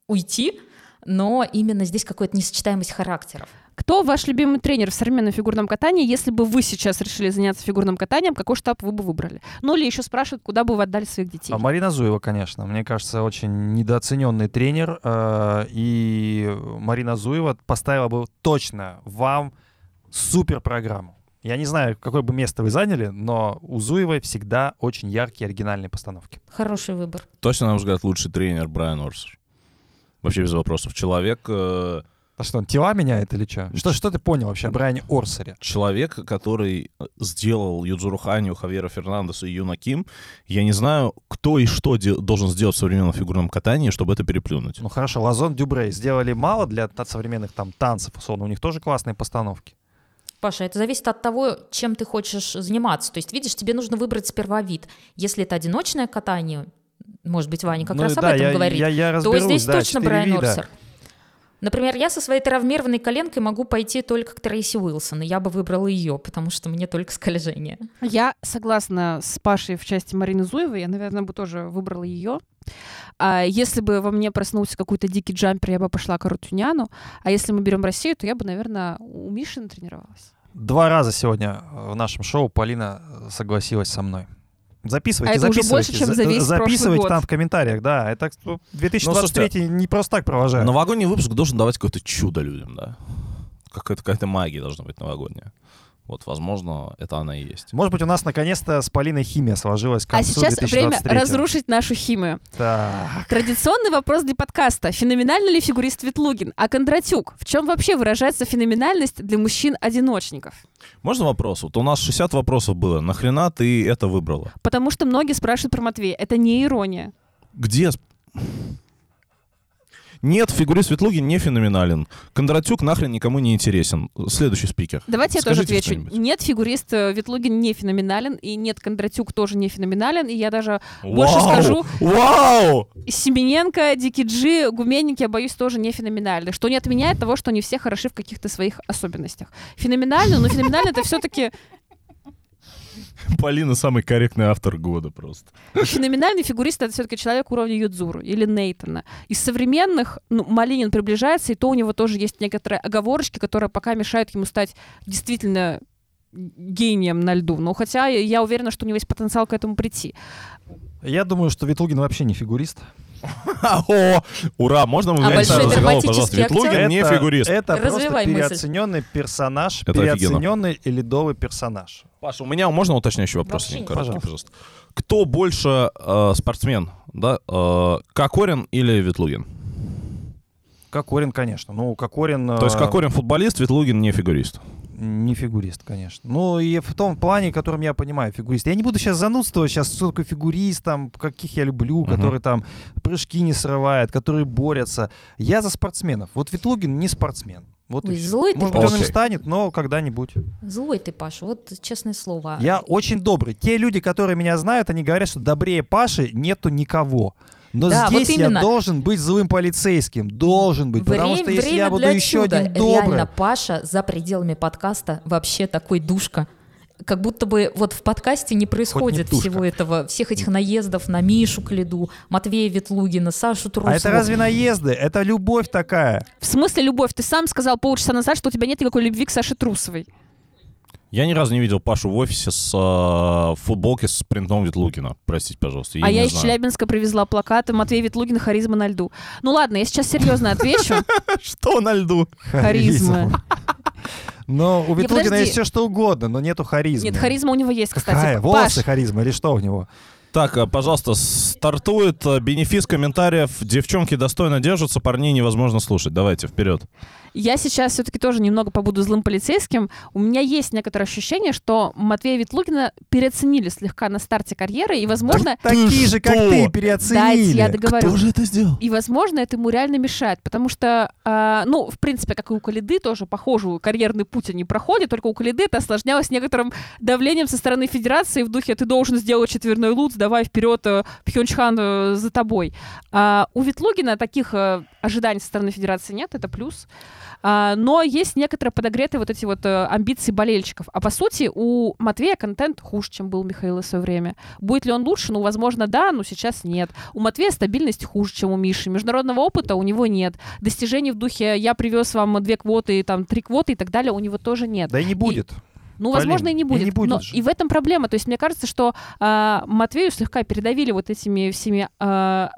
уйти, но именно здесь какая-то несочетаемость характеров. Кто ваш любимый тренер в современном фигурном катании? Если бы вы сейчас решили заняться фигурным катанием, какой штаб вы бы выбрали? Ну или еще спрашивают, куда бы вы отдали своих детей? А Марина Зуева, конечно. Мне кажется, очень недооцененный тренер. э, И Марина Зуева поставила бы точно вам супер программу. Я не знаю, какое бы место вы заняли, но у Зуевой всегда очень яркие оригинальные постановки. Хороший выбор. Точно, на мой взгляд, лучший тренер Брайан Орсер. Вообще без вопросов. Человек, э, А что, он тела меняет или что? Что, что ты понял вообще о Брайане Орсере? человек, который э, сделал Юдзуру Ханю, Хавьера Фернандеса и Юна Ким. Я не знаю, кто и что де- должен сделать в современном фигурном катании, чтобы это переплюнуть. Ну хорошо, Лазон Дюбрей сделали мало для та- современных там танцев, условно. У них тоже классные постановки. Паша, это зависит от того, чем ты хочешь заниматься. То есть, видишь, тебе нужно выбрать сперва вид. Если это одиночное катание, может быть, Ваня как Ну раз да, об этом я- говорит, я- я то здесь да, точно Брайан вида. Орсер. Например, я со своей травмированной коленкой могу пойти только к Трейси Уилсон, и я бы выбрала ее, потому что мне только скольжение. Я согласна с Пашей в части Марины Зуевой. Я, наверное, бы тоже выбрала ее. А если бы во мне проснулся какой-то дикий джампер, я бы пошла к Арутюняну. А если мы берем Россию, то я бы, наверное, у Миши натренировалась. Два раза сегодня в нашем шоу Полина э, согласилась со мной. Записывайте, А это уже записывайте. больше, чем за- весь записывайте год. там в комментариях, да. Это ну, 2023 не просто так провожаем. Новогодний выпуск должен давать какое-то чудо людям, да? Какая-то, какая-то магия должна быть новогодняя. Вот, возможно, это она и есть. Может быть, у нас наконец-то с Полиной химия сложилась к А концу сейчас время 2023. разрушить нашу химию. Так. Традиционный вопрос для подкаста. Феноменальный ли фигурист Ветлугин? А Кондратюк? В чем вообще выражается феноменальность для мужчин-одиночников? Можно вопрос? Вот у нас 60 вопросов было. Нахрена ты это выбрала? Потому что многие спрашивают про Матвея. Это не ирония. Где... Нет, фигурист Ветлугин не феноменален. Кондратюк нахрен никому не интересен. Следующий спикер. Давайте я тоже Скажите отвечу. Нет, фигурист э, Ветлугин не феноменален, и нет, Кондратюк тоже не феноменален, и я даже больше Вау! скажу, Вау! Семененко, Дикий Джи, Гуменники, я боюсь, тоже не феноменальны. Что не отменяет того, что они все хороши в каких-то своих особенностях. Феноменально, но феноменально это все-таки Полина самый корректный автор года просто. феноменальный фигурист это все-таки человек уровня Юдзуру или Нейтана. Из современных, ну, Малинин приближается, и то у него тоже есть некоторые оговорочки, которые пока мешают ему стать действительно гением на льду. Но хотя я уверена, что у него есть потенциал к этому прийти. Я думаю, что Ветлугин вообще не фигурист. О, ура! Можно мы А сразу заголовок, пожалуйста? Ветлугин не фигурист. Это Развивай просто мысль. переоцененный персонаж, Это офигенно. переоцененный и ледовый персонаж. Паша, у меня можно уточняющий вопрос? Вообще короткий, пожалуйста. пожалуйста. Кто больше э, спортсмен, да? Э, Кокорин или Ветлугин? Кокорин, конечно. Ну, Кокорин... То есть э, Кокорин футболист, Ветлугин не фигурист. Не фигурист, конечно. Ну, и в том плане, которым я понимаю фигурист. Я не буду сейчас занудствовать, сейчас что такое фигурист, там, каких я люблю, Мгм. которые там прыжки не срывают, которые борются. Я за спортсменов. Вот Ветлугин не спортсмен. Вот Ой, злой ты Может быть, он им станет, но когда-нибудь. Злой ты, Паша, вот честное слово. Я очень добрый. Те люди, которые меня знают, они говорят, что добрее Паши нету никого. Но Да, вот здесь я именно. должен быть злым полицейским. Должен быть. потому Время- что если время я буду для еще чуда. один добрый... Реально, Паша за пределами подкаста вообще такой душка. Как будто бы вот в подкасте не происходит душка. всего этого, всех этих наездов на Мишу к льду, Матвея Ветлугина, Сашу Трусову. А это разве наезды? Это любовь такая. В смысле любовь? Ты сам сказал полчаса назад, что у тебя нет никакой любви к Саше Трусовой. Я ни разу не видел Пашу в офисе с э, футболки с принтом Ветлугина. Простите, пожалуйста. Я а я из знаю. Челябинска привезла плакаты Матвей Ветлугин «Харизма на льду». Ну ладно, я сейчас серьезно отвечу. Что на льду? Харизма. Но у Не, Ветлугина подожди. есть все что угодно, но нету харизмы. Нет, харизма у него есть, кстати. Какая? Паш, Волосы харизма или что у него? Так, э, пожалуйста, стартует э, бенефис комментариев. Девчонки достойно держатся, парней невозможно слушать. Давайте, вперед. Я сейчас все-таки тоже немного побуду злым полицейским. У меня есть некоторое ощущение, что Матвея Ветлугина переоценили слегка на старте карьеры, и, возможно, Такие же, как ты, дайте переоценили. я договорю. же это сделал? И, возможно, это ему реально мешает, потому что, а, ну, в принципе, как и у Калиды, тоже похожий карьерный путь они проходят, только у Калиды это осложнялось некоторым давлением со стороны Федерации в духе «ты должен сделать четверной лут, давай вперед, э, Пхенчхан э, за тобой». А у Ветлугина таких э, ожиданий со стороны Федерации нет, это плюс. А, но есть некоторые подогретые вот эти вот э, амбиции болельщиков. А по сути у Матвея контент хуже, чем был у Михаила в свое время. Будет ли он лучше? Ну, возможно, да, но сейчас нет. У Матвея стабильность хуже, чем у Миши. Международного опыта у него нет. Достижений в духе «я привез вам две квоты, там, три квоты» и так далее у него тоже нет. Да и не будет. Ну, Полин, возможно, и не и будет. не будет но же. и в этом проблема. То есть мне кажется, что а, Матвею слегка передавили вот этими всеми а,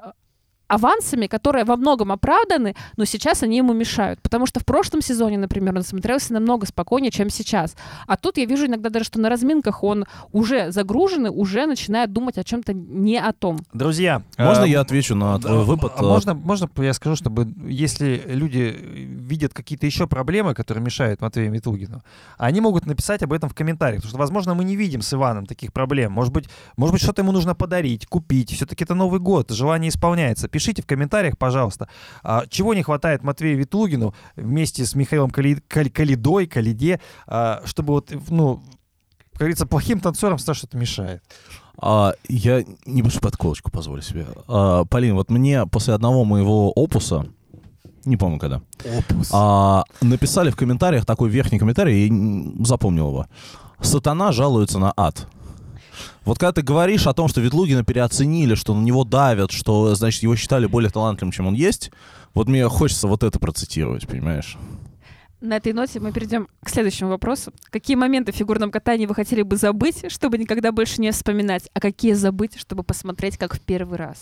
авансами, которые во многом оправданы, но сейчас они ему мешают. Потому что в прошлом сезоне, например, он смотрелся намного спокойнее, чем сейчас. А тут я вижу иногда даже, что на разминках он уже загруженный, уже начинает думать о чем-то не о том. Друзья, Можно э, я отвечу на твой а, выпад? а можно, можно я скажу, чтобы если люди видят какие-то еще проблемы, которые мешают Матвею Ветлугину, они могут написать об этом в комментариях, потому что, возможно, мы не видим с Иваном таких проблем. Может быть, может быть, что-то ему нужно подарить, купить. Все-таки это Новый год, желание исполняется. Пишите в комментариях, пожалуйста, а, чего не хватает Матвею Ветлугину вместе с Михаилом Кали... Кали... Калидой, Калиде, а, чтобы вот, ну, как говорится, плохим танцорам что-то мешает. А, я небольшую подколочку позволю себе. А, Полин, вот мне после одного моего опуса, не помню когда, Опус. а, написали в комментариях такой верхний комментарий, я н- запомнил его. Сатана жалуется на ад. Вот когда ты говоришь о том, что Ветлугина переоценили, что на него давят, что, значит, его считали более талантливым, чем он есть, вот мне хочется вот это процитировать, понимаешь? На этой ноте мы перейдем к следующему вопросу. Какие моменты в фигурном катании вы хотели бы забыть, чтобы никогда больше не вспоминать? А какие забыть, чтобы посмотреть как в первый раз?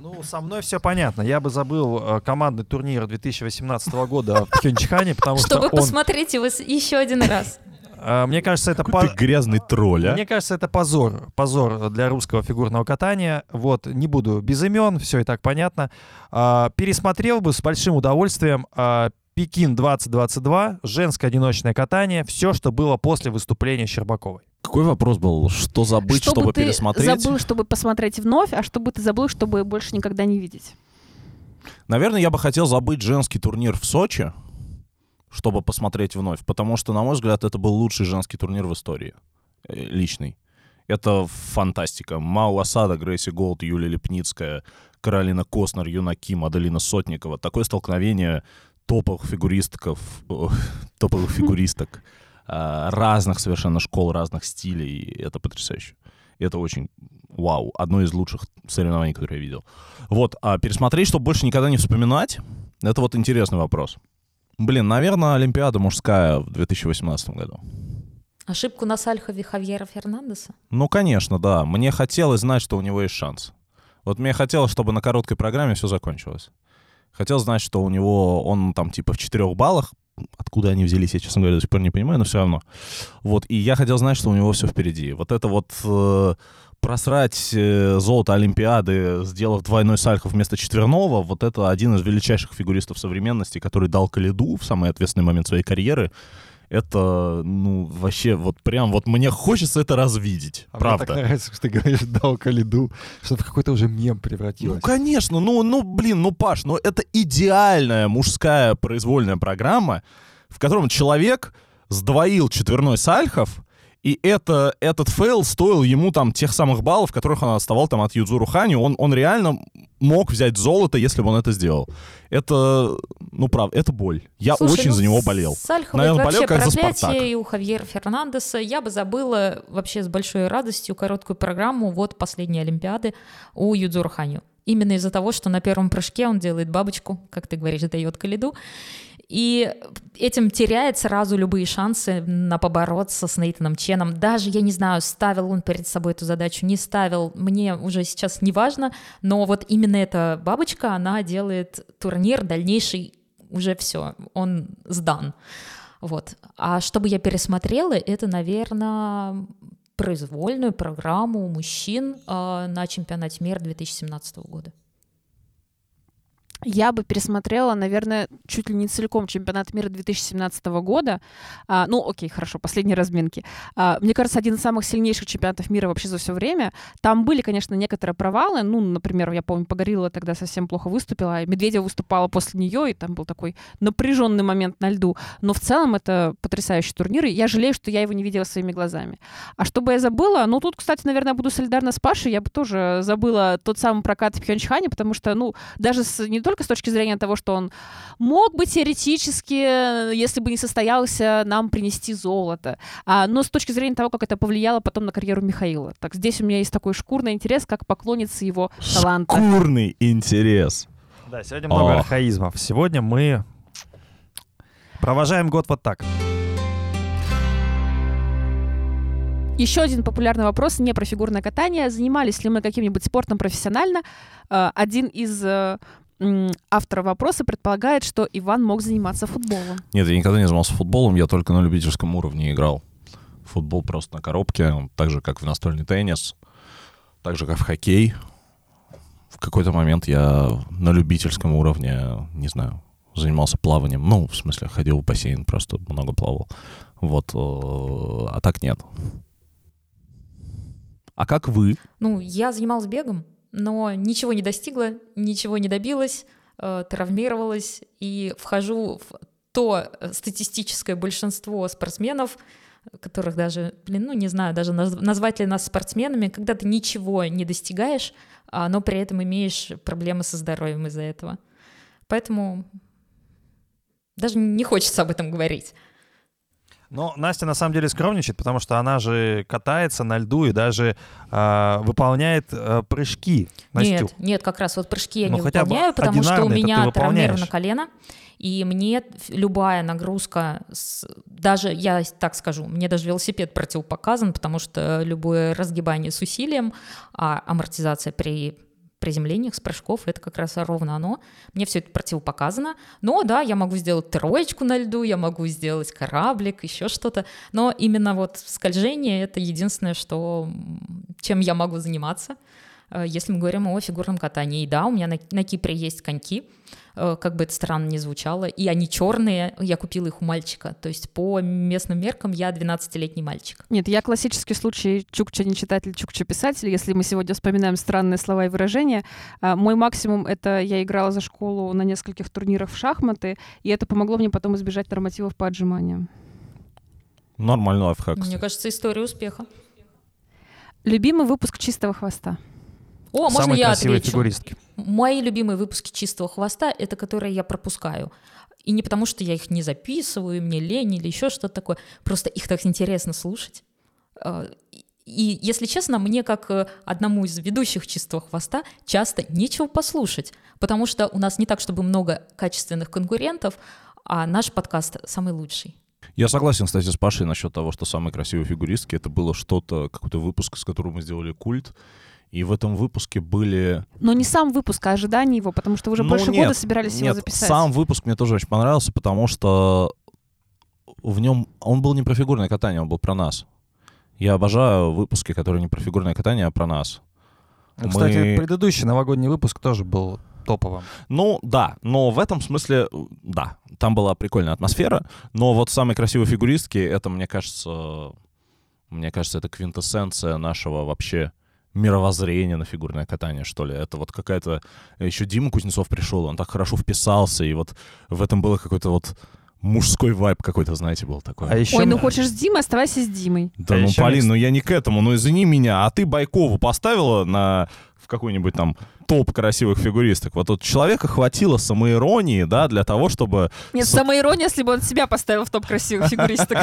Ну, со мной все понятно. Я бы забыл э, командный турнир 2018 года в Пхенчхане, потому что Чтобы он... посмотреть его еще один раз. э, Мне кажется, это... По- грязный тролль, а? Мне кажется, это позор. Позор для русского фигурного катания. Вот, не буду без имен, все и так понятно. А, Пересмотрел бы с большим удовольствием а, Пекин 2022, женское одиночное катание, все, что было после выступления Щербаковой. Какой вопрос был? Что забыть, Что бы чтобы ты пересмотреть? забыл, чтобы посмотреть вновь, а что бы ты забыл, чтобы больше никогда не видеть? Наверное, я бы хотел забыть женский турнир в Сочи, чтобы посмотреть вновь, потому что, на мой взгляд, это был лучший женский турнир в истории. э, Личный. Это фантастика. Мау Асада, Грейси Голд, Юлия Лепницкая, Каролина Костнер, Юна Ким, Аделина Сотникова. Такое столкновение топовых фигуристков, топовых фигуристок разных совершенно школ, разных стилей. Это потрясающе. Это очень вау. Одно из лучших соревнований, которые я видел. Вот, а пересмотреть, чтобы больше никогда не вспоминать, это вот интересный вопрос. Блин, наверное, Олимпиада мужская в 2018 году. Ошибку на Сальхове Хавьера Фернандеса? Ну, конечно, да. Мне хотелось знать, что у него есть шанс. Вот мне хотелось, чтобы на короткой программе все закончилось. Хотел знать, что у него, он там типа в четырех баллах, откуда они взялись, я, честно говоря, до сих пор не понимаю, но все равно. Вот, и я хотел знать, что у него все впереди. Вот это вот э, просрать э, золото Олимпиады, сделав двойной сальхов вместо четверного, вот это один из величайших фигуристов современности, который дал Калиду в самый ответственный момент своей карьеры. Это, ну, вообще, вот прям, вот мне хочется это развидеть. А правда. Мне так нравится, что ты говоришь «дал Калиду», что в какой-то уже мем Ну, превратилось. конечно, ну, ну, блин, ну, Паш, ну, это идеальная мужская произвольная программа, в котором человек сдвоил четверной сальхов, и это, этот fail стоил ему там тех самых баллов, которых он отставал там от Юдзуру Ханю. Он, он реально мог взять золото, если бы он это сделал. Это, ну, правда, это боль. Я Слушай, очень ну, за него болел. Сальхов Наверное, болел как за «Спартак». и у Хавьера Фернандеса. Я бы забыла вообще с большой радостью короткую программу вот последней Олимпиады у Юдзуру Ханю. Именно из-за того, что на первом прыжке он делает бабочку, как ты говоришь, дает Коляду. И этим теряет сразу любые шансы на побороться с Нейтаном Ченом. Даже, я не знаю, ставил он перед собой эту задачу, не ставил, мне уже сейчас не важно, но вот именно эта бабочка, она делает турнир дальнейший уже все, он сдан. Вот. А чтобы я пересмотрела, это, наверное, произвольную программу мужчин э, на чемпионате мира 2017 года. Я бы пересмотрела, наверное, чуть ли не целиком чемпионат мира 2017 года. А, ну, окей, хорошо, последние разминки. А, мне кажется, один из самых сильнейших чемпионатов мира вообще за все время. Там были, конечно, некоторые провалы. Ну, например, я помню, Погорелова тогда совсем плохо выступила, а Медведева выступала после нее, и там был такой напряженный момент на льду. Но в целом это потрясающий турнир, и я жалею, что я его не видела своими глазами. А что бы я забыла? Ну, тут, кстати, наверное, буду солидарна с Пашей. Я бы тоже забыла тот самый прокат в Пхенчхане, потому что, ну, даже с, не только с точки зрения того, что он мог бы теоретически, если бы не состоялся, нам принести золото, а, но с точки зрения того, как это повлияло потом на карьеру Михаила. Так здесь у меня есть такой шкурный интерес, как поклонница его таланта. Шкурный интерес. Да, сегодня много Ох. архаизмов. Сегодня мы провожаем год вот так. Еще один популярный вопрос не про фигурное катание. Занимались ли мы каким-нибудь спортом профессионально? Э, Один из м, авторов вопроса предполагает, что Иван мог заниматься футболом. Нет, я никогда не занимался футболом, я только на любительском уровне играл. Футбол просто на коробке, так же, как в настольный теннис, так же, как в хоккей. В какой-то момент я на любительском уровне, не знаю, занимался плаванием. Ну, в смысле, ходил в бассейн, просто много плавал. Вот, э, а так нет. А как вы? Ну, я занималась бегом, но ничего не достигла, ничего не добилась, э, травмировалась и вхожу в то э, статистическое большинство спортсменов, которых даже, блин, ну не знаю, даже назвать ли нас спортсменами, когда ты ничего не достигаешь, а, но при этом имеешь проблемы со здоровьем из-за этого. Поэтому даже не хочется об этом говорить. Но Настя на самом деле скромничает, потому что она же катается на льду и даже э, выполняет э, прыжки. Настю. Нет, нет, как раз вот прыжки я ну, не выполняю, потому что у меня травмировано колено. И мне любая нагрузка, с, даже, я так скажу, мне даже велосипед противопоказан, потому что любое разгибание с усилием, а амортизация при приземлениях, с прыжков, это как раз ровно оно. Мне все это противопоказано. Но да, я могу сделать троечку на льду, я могу сделать кораблик, еще что-то. Но именно вот скольжение — это единственное, что, чем я могу заниматься. Э, если мы говорим о фигурном катании, и да, у меня на, на Кипре есть коньки, э, как бы это странно не звучало, и они черные, я купила их у мальчика, то есть по местным меркам я 12-летний мальчик. Нет, я классический случай чукча не читатель, чукча писатель, если мы сегодня вспоминаем странные слова и выражения. А, мой максимум — это я играла за школу на нескольких турнирах в шахматы, и это помогло мне потом избежать нормативов по отжиманиям. Нормальный лайфхак. Мне кажется, история успеха. Любимый выпуск «Чистого хвоста». О, можно Самые я красивые отвечу? фигуристки. Мои любимые выпуски «Чистого хвоста» — это которые я пропускаю. И не потому, что я их не записываю, мне лень или еще что-то такое. Просто их так интересно слушать. А, и, если честно, мне, как э, одному из ведущих «Чистого хвоста», часто нечего послушать, потому что у нас не так, чтобы много качественных конкурентов, а наш подкаст самый лучший. Я согласен, кстати, с Пашей насчет того, что самые красивые фигуристки — это было что-то, какой-то выпуск, с которым мы сделали культ, и в этом выпуске были... Но не сам выпуск, а ожидание его, потому что уже ну, больше нет, года собирались нет, его записать. сам выпуск мне тоже очень понравился, потому что в нем... Он был не про фигурное катание, он был про нас. Я обожаю выпуски, которые не про фигурное катание, а про нас. Ну, кстати, Мы... предыдущий новогодний выпуск тоже был топовым. Ну, да, но в этом смысле, да, там была прикольная атмосфера, но вот самые красивые фигуристки, это, мне кажется, мне кажется, это квинтэссенция нашего вообще мировоззрение на фигурное катание, что ли. Это вот какая-то... Еще Дима Кузнецов пришел, он так хорошо вписался, и вот в этом было какой-то вот мужской вайб какой-то, знаете, был такой. А еще... Ой, ну хочешь с Димой, оставайся с Димой. Да а ну, Полин, мне... ну я не к этому, ну извини меня, а ты Байкову поставила на в какой-нибудь там топ красивых фигуристок. Вот тут человека хватило самоиронии, да, для того, чтобы... Нет, самоирония, если бы он себя поставил в топ красивых фигуристок.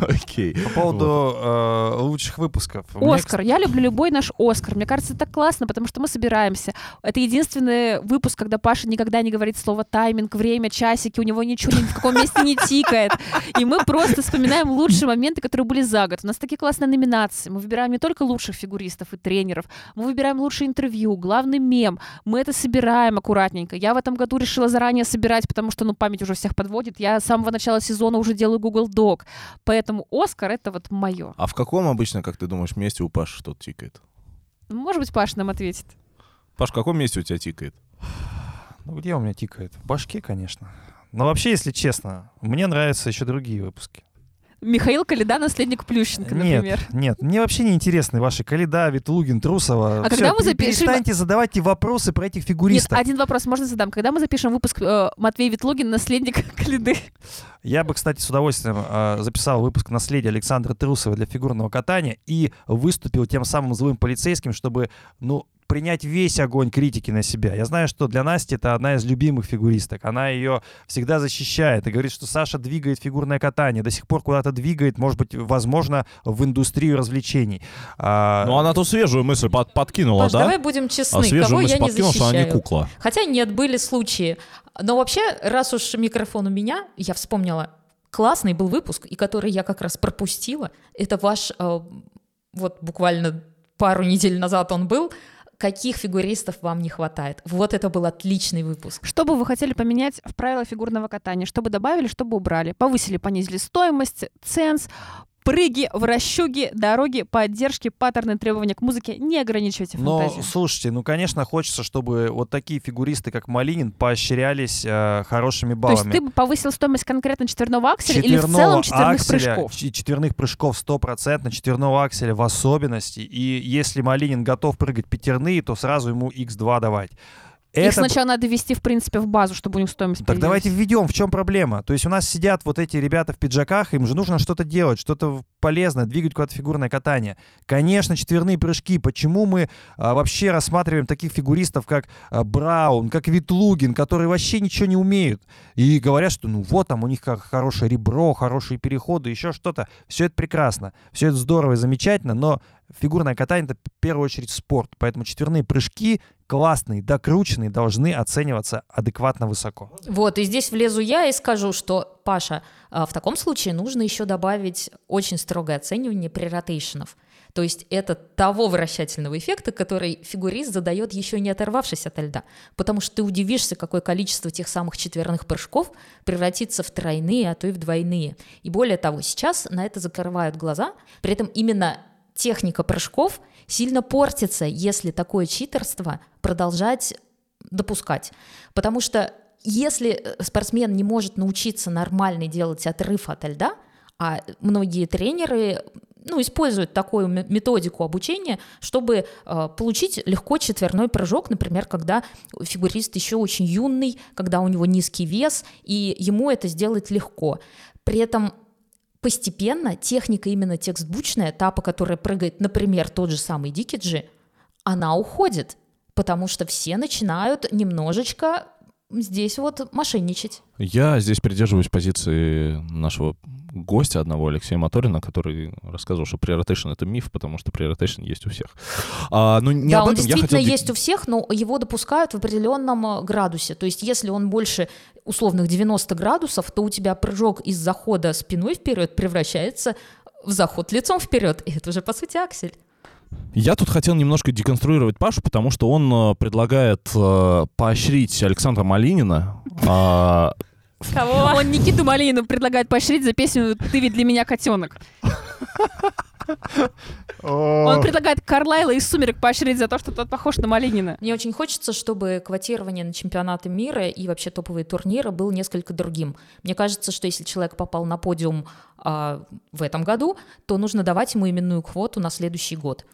Окей. По поводу э, лучших выпусков. Оскар. Я люблю любой наш Оскар. Мне кажется, это классно, потому что мы собираемся. Это единственный выпуск, когда Паша никогда не говорит слово тайминг, время, часики, у него ничего ни в каком месте не тикает. И мы просто вспоминаем лучшие моменты, которые были за год. У нас такие классные номинации. Мы выбираем не только лучших фигуристов и тренеров, мы выбираем лучшее интервью, главный мем. Мы это собираем аккуратненько. Я в этом году решила заранее собирать, потому что, ну, память уже всех подводит. Я с самого начала сезона уже делаю Google Doc. Поэтому Оскар — это вот мое. А в каком обычно, как ты думаешь, месте у Паши что-то тикает? Может быть, Паша нам ответит. Паш, в каком месте у тебя тикает? Ну, где у меня тикает? В башке, конечно. Но вообще, если честно, мне нравятся еще другие выпуски. Михаил Калида, наследник Плющенко, например. Нет, нет, мне вообще не интересны ваши Калида, Ветлугин, Трусова. А Все, когда мы запишем... Перестаньте задавать вопросы про этих фигуристов. Нет, один вопрос можно задам. Когда мы запишем выпуск э, Матвей Ветлугин, наследник Калиды? Я бы, кстати, с удовольствием э, записал выпуск «Наследие Александра Трусова» для фигурного катания и выступил тем самым злым полицейским, чтобы, ну, принять весь огонь критики на себя. Я знаю, что для Насти это одна из любимых фигуристок. Она ее всегда защищает и говорит, что Саша двигает фигурное катание, до сих пор куда-то двигает, может быть, возможно, в индустрию развлечений. А... Ну, она тут свежую мысль под подкинула, Паш, да? давай будем честны, а кого я не защищаю. что она не кукла. Хотя нет, были случаи. Но вообще, раз уж микрофон у меня, я вспомнила, классный был выпуск, и который я как раз пропустила. Это ваш, э, вот буквально пару недель назад он был, каких фигуристов вам не хватает. Вот это был отличный выпуск. Что бы вы хотели поменять в правила фигурного катания? Что бы добавили, что бы убрали? Повысили, понизили стоимость, ценз, прыги, вращуги, дороги, поддержки, паттерны, требования к музыке. Не ограничивайте Но, фантазию. слушайте, ну, конечно, хочется, чтобы вот такие фигуристы, как Малинин, поощрялись э, хорошими То есть баллами. ты бы повысил стоимость конкретно четверного акселя или в Четверного целом четверных акселя, прыжков? Четверных прыжков 100%, четверного акселя в особенности. И если Малинин готов прыгать пятерные, то сразу ему x2 давать. Их Это сначала надо ввести, в принципе, в базу, чтобы у них стоимость Так появилась. давайте введем, в чем проблема? То есть у нас сидят вот эти ребята в пиджаках, им же нужно что-то делать, что-то полезное, двигать куда-то фигурное катание. Конечно, четверные прыжки. Почему мы а, вообще рассматриваем таких фигуристов, как а, Браун, как Витлугин, которые вообще ничего не умеют? И говорят, что ну вот там у них как хорошее ребро, хорошие переходы, еще что-то. Все это прекрасно, все это здорово и замечательно, но фигурное катание — это в первую очередь спорт. Поэтому четверные прыжки классные, докрученные, должны оцениваться адекватно высоко. Вот, и здесь влезу я и скажу, что, Паша, а, в таком случае нужно еще добавить очень строгое оценивание при ротейшенов. То есть это того вращательного эффекта, который фигурист задает еще не оторвавшись от льда. Потому что ты удивишься, какое количество тех самых четверных прыжков превратится в тройные, а то и в двойные. И более того, сейчас на это закрывают глаза, при этом именно техника прыжков сильно портится, если такое читерство продолжать допускать. Потому что если э, спортсмен не может научиться нормально делать отрыв от льда, а многие тренеры ну, используют такую ме- методику обучения, чтобы э, получить легко четверной прыжок, например, когда фигурист еще очень юный, когда у него низкий вес, и ему это сделать легко. При этом постепенно техника именно текстбучная, та, по которой прыгает, например, тот же самый Дикиджи, она уходит, потому что все начинают немножечко здесь вот мошенничать. Я здесь придерживаюсь позиции нашего гостя одного, Алексея Моторина, который рассказывал, что преротейшн — это миф, потому что преротейшн есть у всех. А, ну, не да, об он этом я действительно хотел... есть у всех, но его допускают в определенном э, градусе. То есть если он больше условных 90 градусов, то у тебя прыжок из захода спиной вперед превращается в заход лицом вперед. И это уже, по сути, аксель. Я тут хотел немножко деконструировать Пашу, потому что он э, предлагает э, поощрить Александра Малинина. а, Кого? Он Никиту Малинину предлагает поощрить за песню «Ты ведь для меня котенок». Он предлагает Карлайла из «Сумерек» поощрить за то, что тот похож на Малинина. Мне очень хочется, чтобы квотирование на чемпионаты мира и вообще топовые турниры был несколько другим. Мне кажется, что если человек попал на подиум а, в этом году, то нужно давать ему именную квоту на следующий год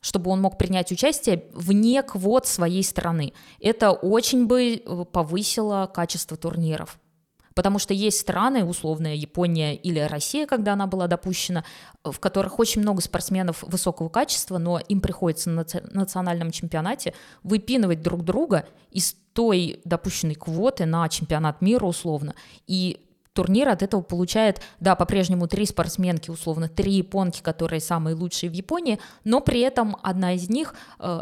чтобы он мог принять участие вне квот своей страны. Это очень бы э, повысило качество турниров. Потому что есть страны, условная Япония или Россия, когда она была допущена, в которых очень много спортсменов высокого качества, но им приходится на наци- национальном чемпионате выпинывать друг друга из той допущенной квоты на чемпионат мира условно. И турнир от этого получает, да, по-прежнему три спортсменки, условно, три японки, которые самые лучшие в Японии, но при этом одна из них э,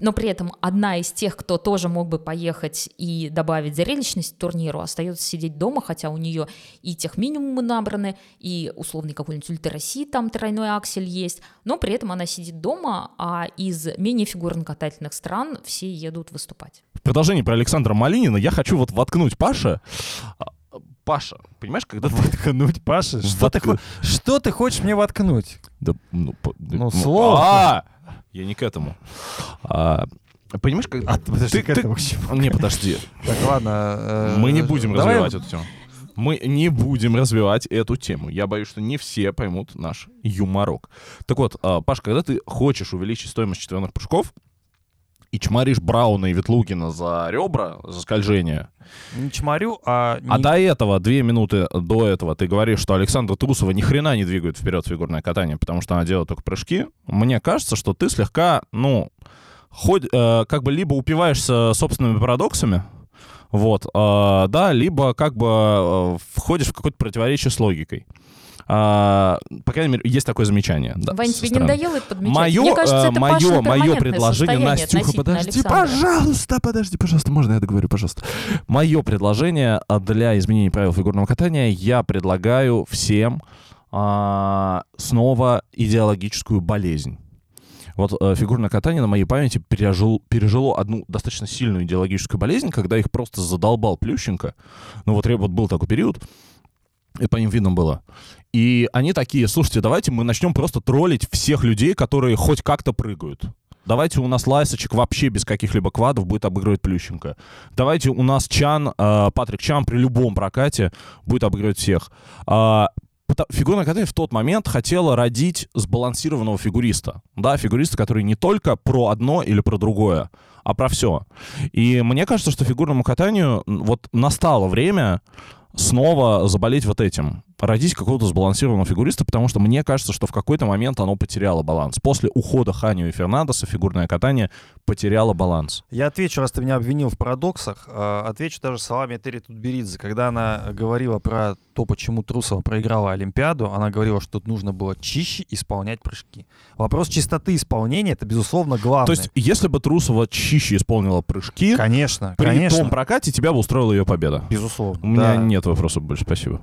но при этом одна из тех, кто тоже мог бы поехать и добавить зрелищность турниру, остается сидеть дома, хотя у нее и тех минимумы набраны, и условный какой-нибудь ультра России там тройной аксель есть, но при этом она сидит дома, а из менее фигурно-катательных стран все едут выступать. В продолжении про Александра Малинина я хочу вот воткнуть Паша. Паша, понимаешь, когда. Воткнуть, Паша? Что, ты, хо- что ты хочешь мне воткнуть? Да, ну, по- Ну, слово. А, я не к этому. А, Понимаешь, как... А, подожди, ты- к этому к чему? Не, подожди. Так, ладно. э, Мы не будем давай- развивать эту тему. Мы не будем развивать эту тему. Я боюсь, что не все поймут наш юморок. Так вот, а, Паш, когда ты хочешь увеличить стоимость четверных прыжков и чморишь Брауна и Ветлугина за ребра, за скольжение, Не чморю, а... а не- до этого, две минуты до этого, ты говоришь, что Александра Трусова ни хрена не двигает вперед фигурное катание, потому что она делает только прыжки. Мне кажется, что ты слегка, ну, хоть, э, как бы либо упиваешься собственными парадоксами, вот, э, да, либо как бы э, входишь в какое-то противоречие с логикой. А, по крайней мере, есть такое замечание. Да, Вань, тебе не надоело это подмечать? Мое, Мне кажется, э, это мое, мое предложение, Настюха, подожди, Александра. пожалуйста, подожди, пожалуйста, можно я договорю, пожалуйста. Мое предложение а, для изменения правил фигурного катания, я предлагаю всем а, снова идеологическую болезнь. Вот э, фигурное катание на моей памяти пережил, пережило одну достаточно сильную идеологическую болезнь, когда их просто задолбал Плющенко. Ну вот, вот был такой период, И по ним видно было. И они такие, слушайте, давайте мы начнем просто троллить всех людей, которые хоть как-то прыгают. Давайте у нас Лайсочек вообще без каких-либо квадов будет обыгрывать Плющенко. Давайте у нас Чан, э, Патрик Чан при любом прокате будет обыгрывать всех. А, пото- фигурное катание в тот момент хотела родить сбалансированного фигуриста. Да, фигуриста, который не только про одно или про другое, а про все. И мне кажется, что фигурному катанию вот настало время снова заболеть вот этим. Родить какого-то сбалансированного фигуриста, потому что мне кажется, что в какой-то момент оно потеряло баланс. После ухода Ханио и Фернандеса фигурное катание потеряло баланс. Я отвечу, раз ты меня обвинил в парадоксах, э, отвечу даже словами Этери Тутберидзе. Когда она говорила про то, почему Трусова проиграла Олимпиаду, она говорила, что тут нужно было чище исполнять прыжки. Вопрос чистоты исполнения — это, безусловно, главное. То есть, если бы Трусова чище исполнила прыжки, Конечно, при конечно. том прокате тебя бы устроила ее победа. Безусловно. У меня да. нет вопросов больше, спасибо.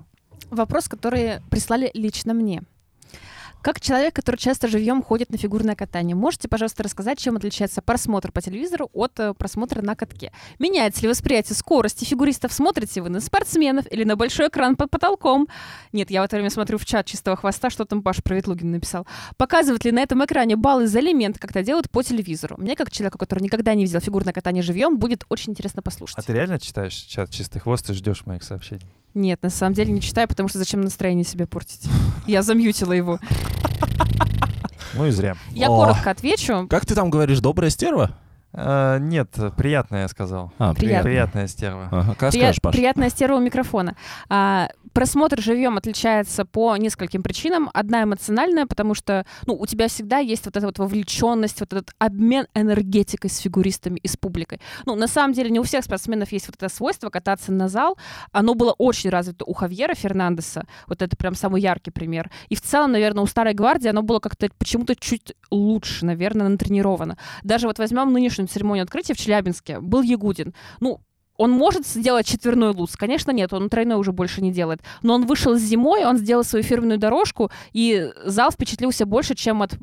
Вопрос, который прислали лично мне. Как человек, который часто живьем ходит на фигурное катание, можете, пожалуйста, рассказать, чем отличается просмотр по телевизору от э, просмотра на катке? Меняется ли восприятие скорости фигуристов? Смотрите вы на спортсменов или на большой экран под потолком? Нет, я в это время смотрю в чат чистого хвоста, что там Паша про Ветлугина написал. Показывают ли на этом экране баллы за элемент, как это делают по телевизору? Мне, как человеку, который никогда не видел фигурное катание живьем, будет очень интересно послушать. А ты реально читаешь чат «Чистый хвост» и ждешь моих сообщений? Нет, на самом деле не читаю, потому что зачем настроение себе портить? Я замьютила его. Ну и зря. Я О. коротко отвечу. Как ты там говоришь, добрая стерва? Э, нет, приятное я сказал. А, Приятно. Приятная стерва. Ага, как Прия- скажешь, Паш? Приятная стерео микрофона. А, просмотр живьем отличается по нескольким причинам. Одна эмоциональная, потому что ну, у тебя всегда есть вот эта вот вовлеченность, вот этот обмен энергетикой с фигуристами и с публикой. Ну, на самом деле, не у всех спортсменов есть вот это свойство кататься на зал. Оно было очень развито у Хавьера Фернандеса. Вот это прям самый яркий пример. И в целом, наверное, у Старой Гвардии оно было как-то почему-то чуть лучше, наверное, натренировано. Даже вот возьмем нынешнюю церемонию открытия в Челябинске. Был Ягудин. Ну, он может сделать четверной луз? Конечно, нет, он тройной уже больше не делает. Но он вышел зимой, он сделал свою фирменную дорожку, и зал впечатлился больше, чем от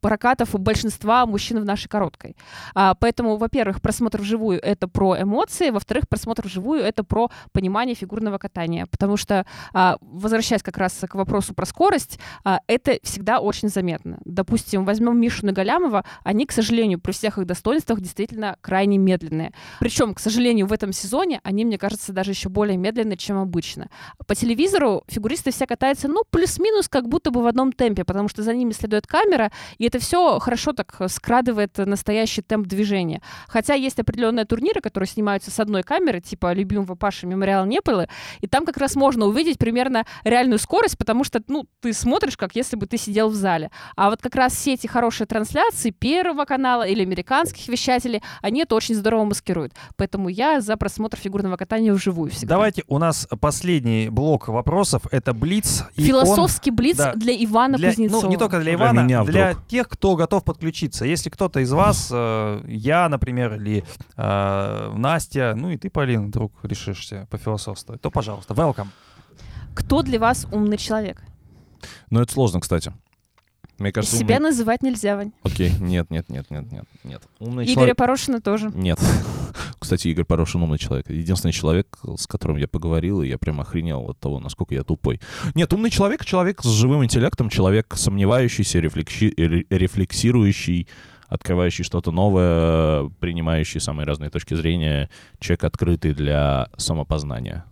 прокатов большинства мужчин в нашей короткой. А, поэтому, во-первых, просмотр вживую — это про эмоции, во-вторых, просмотр вживую — это про понимание фигурного катания. Потому что, а, возвращаясь как раз к вопросу про скорость, а, это всегда очень заметно. Допустим, возьмем Мишу Нагалямова, они, к сожалению, при всех их достоинствах действительно крайне медленные. Причем, к сожалению, в этом сезоне они, мне кажется, даже еще более медленные, чем обычно. По телевизору фигуристы все катаются, ну, плюс-минус, как будто бы в одном темпе, потому что за ними следует камера, и это все хорошо так скрадывает настоящий темп движения. Хотя есть определенные турниры, которые снимаются с одной камеры, типа любимого Паши Мемориал Непылы, и там как раз можно увидеть примерно реальную скорость, потому что, ну, ты смотришь, как если бы ты сидел в зале. А вот как раз все эти хорошие трансляции Первого канала или американских вещателей, они это очень здорово маскируют. Поэтому я за просмотр фигурного катания вживую всегда. Давайте, у нас последний блок вопросов. Это Блиц. и он- Философский блиц да, для Ивана для- Кузнецова. Ну, не только для Для Ивана, меня для вдруг. Тех, кто готов подключиться. Если кто-то из вас, э, я, например, или э, Настя, ну и ты, Полина, вдруг решишься пофилософствовать, то, пожалуйста, welcome. Кто для вас умный человек? Ну, это сложно, кстати. Мне кажется, Себя умный- называть нельзя, Вань. Окей, нет, нет, нет, нет, нет, нет. Умный Игоря человек... Порошина тоже. Нет. Кстати, Игорь Порошин умный человек. Единственный человек, с которым я поговорил, и я прям охренел от того, насколько я тупой. Нет, умный человек — человек с живым интеллектом, человек сомневающийся, рефлекси- ре- рефлексирующий, открывающий что-то новое, принимающий самые разные точки зрения, человек открытый для самопознания.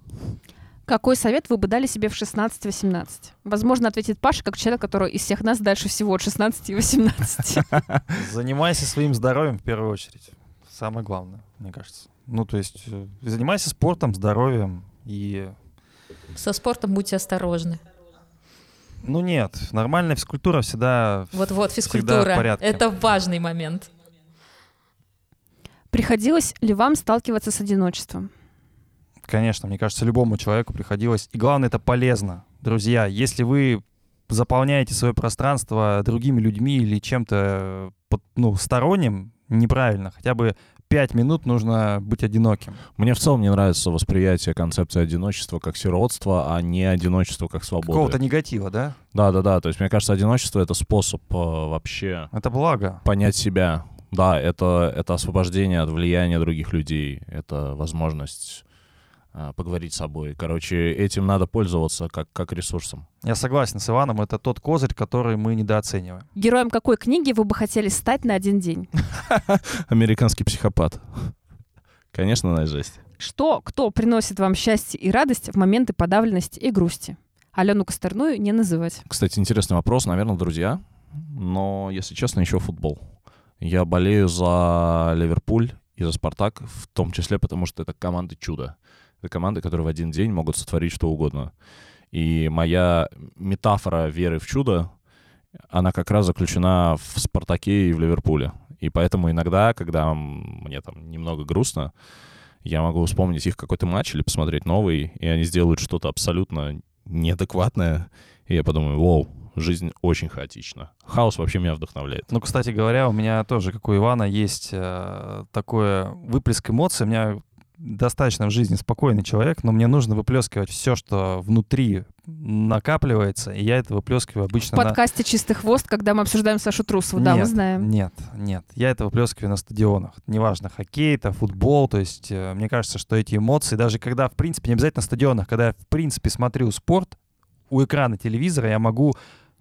Какой совет вы бы дали себе в 16-18? Возможно, ответит Паша, как человек, который из всех нас дальше всего от 16 и 18. Занимайся своим здоровьем в первую очередь. Самое главное, мне кажется. Ну, то есть, э, занимайся спортом, здоровьем и... Со спортом будьте осторожны. Ну, нет, нормальная физкультура всегда... Вот-вот, Всегда в физкультура. порядке. Это важный момент. Приходилось ли вам сталкиваться с одиночеством? Конечно, мне кажется, любому человеку приходилось. И главное, это полезно. Друзья, если вы заполняете свое пространство другими людьми или чем-то э, ну, сторонним, неправильно. Хотя бы пять минут нужно быть одиноким. Мне в целом не нравится восприятие концепции одиночества как сиротства, а не одиночество как свободы. Какого-то негатива, да? Да-да-да, то есть мне кажется, одиночество — это способ э, вообще Это благо. понять себя. Да, это, это освобождение от влияния других людей, это возможность поговорить с собой. Короче, этим надо пользоваться как, как ресурсом. Я согласен с Иваном, это тот козырь, который мы недооцениваем. Героем какой книги вы бы хотели стать на один день? Американский психопат. Конечно, на жесть. Что, кто приносит вам счастье и радость в моменты подавленности и грусти? Алену Костерную не называть. Кстати, интересный вопрос, наверное, друзья. Но, если честно, еще футбол. Я болею за Ливерпуль и за Спартак, в том числе потому, что это команды чудо. Это команды, которые в один день могут сотворить что угодно. И моя метафора веры в чудо, она как раз заключена в Спартаке и в Ливерпуле. И поэтому иногда, когда мне там немного грустно, я могу вспомнить их какой-то матч или посмотреть новый, и они сделают что-то абсолютно неадекватное, и я подумаю, вау, жизнь очень хаотична. Хаос вообще меня вдохновляет. Ну, кстати говоря, у меня тоже, как у Ивана, есть э, такое выплеск эмоций. У меня достаточно в жизни спокойный человек, но мне нужно выплескивать все, что внутри накапливается, и я это выплескиваю обычно В подкасте на... «Чистый хвост», когда мы обсуждаем Сашу Трусову, да, нет, мы знаем. Нет, нет, я это выплескиваю на стадионах. Неважно, хоккей, это футбол, то есть э, мне кажется, что эти эмоции, даже когда, в принципе, не обязательно на стадионах, когда я, в принципе, смотрю спорт, у экрана телевизора я могу,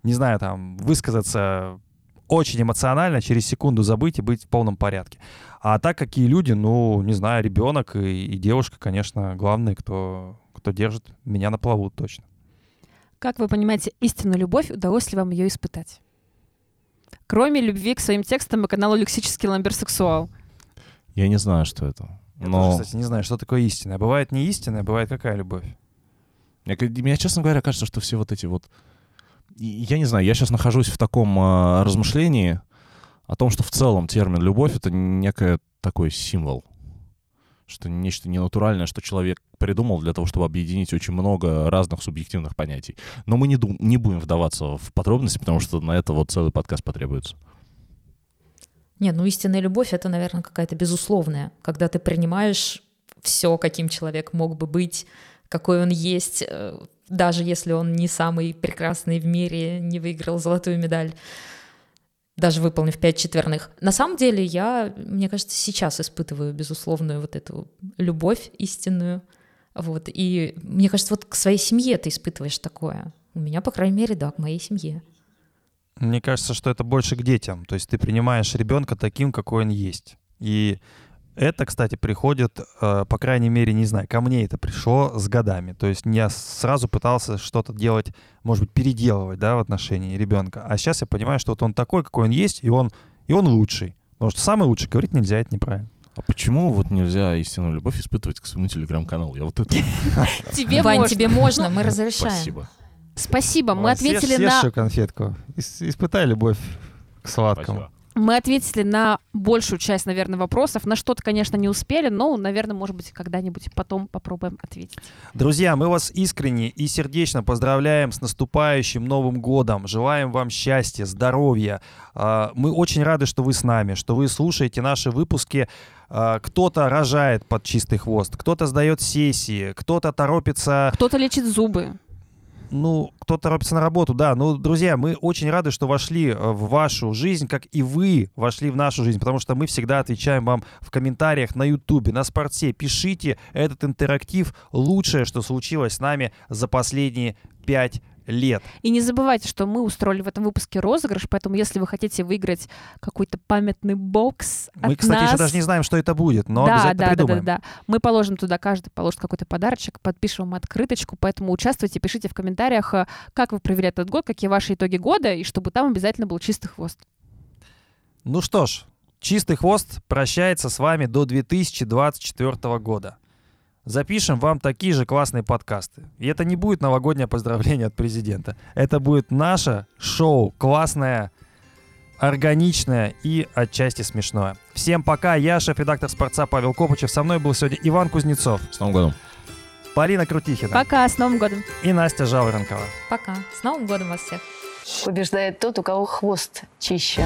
не знаю, там, высказаться очень эмоционально, через секунду забыть и быть в полном порядке. А так какие люди, ну, не знаю, ребенок и, и девушка, конечно, главные, кто, кто держит меня на плаву точно. Как вы понимаете истинную любовь, удалось ли вам ее испытать? Кроме любви к своим текстам и каналу «Лексический ламберсексуал». Я не знаю, что это. Я но... тоже, кстати, не знаю, что такое истинное. Бывает не истинная, бывает какая любовь? Мне, мне, честно говоря, кажется, что все вот эти вот... Я не знаю, я сейчас нахожусь в таком э, размышлении о том, что в целом термин «любовь» — это некий такой символ что нечто ненатуральное, что человек придумал для того, чтобы объединить очень много разных субъективных понятий. Но мы не, дум- не будем вдаваться в подробности, потому что на это вот целый подкаст потребуется. Нет, ну истинная любовь это, наверное, какая-то безусловная, когда ты принимаешь все, каким человек мог бы быть, какой он есть, э, даже если он не самый прекрасный в мире, не выиграл золотую медаль даже выполнив пять четверных. На самом деле я, мне кажется, сейчас испытываю безусловную вот эту любовь истинную. Вот. И мне кажется, вот к своей семье ты испытываешь такое. У меня, по крайней мере, да, к моей семье. Мне кажется, что это больше к детям. То есть ты принимаешь ребенка таким, какой он есть. И это, кстати, приходит, э, по крайней мере, не знаю, ко мне это пришло с годами. То есть я сразу пытался что-то делать, может быть, переделывать, да, в отношении ребенка. А сейчас я понимаю, что вот он такой, какой он есть, и он, и он лучший. Потому что самый лучший говорить нельзя, это неправильно. А почему вот нельзя истинную любовь испытывать к своему телеграм-каналу? Я вот это... Тебе Вань, тебе можно, мы разрешаем. Спасибо. Спасибо, мы ответили на... Конфетку, испытай любовь к сладкому. Мы ответили на большую часть, наверное, вопросов. На что-то, конечно, не успели, но, наверное, может быть, когда-нибудь потом попробуем ответить. Друзья, мы вас искренне и сердечно поздравляем с наступающим Новым годом. Желаем вам счастья, здоровья. А, мы очень рады, что вы с нами, что вы слушаете наши выпуски. А, кто-то рожает под чистый хвост, кто-то сдает сессии, кто-то торопится... Кто-то лечит зубы ну, кто торопится на работу, да. Ну, друзья, мы очень рады, что вошли э, в вашу жизнь, как и вы вошли в нашу жизнь, потому что мы всегда отвечаем вам в комментариях на Ютубе, на Спорте. Пишите этот интерактив. Лучшее, что случилось с нами за последние пять лет. И не забывайте, что мы устроили в этом выпуске розыгрыш, поэтому если вы хотите выиграть какой-то памятный бокс Мы, от кстати, нас... еще даже не знаем, что это будет, но да, обязательно да, придумаем. Да, да, да. Мы положим туда, каждый положит какой-то подарочек, подпишем вам открыточку, поэтому участвуйте, пишите в комментариях, э, как вы провели этот год, какие ваши итоги года, и чтобы там обязательно был чистый хвост. Ну что ж, Чистый хвост прощается с вами до 2024 года запишем вам такие же классные подкасты. И это не будет новогоднее поздравление от президента. Это будет наше шоу, классное, органичное и отчасти смешное. Всем пока, я шеф-редактор «Спорца» Павел Копычев. Со мной был сегодня Иван Кузнецов. С Новым годом. Полина Крутихина. Пока, с Новым годом. И Настя Жаворонкова. Пока, с Новым годом вас всех. Побеждает тот, у кого хвост чище.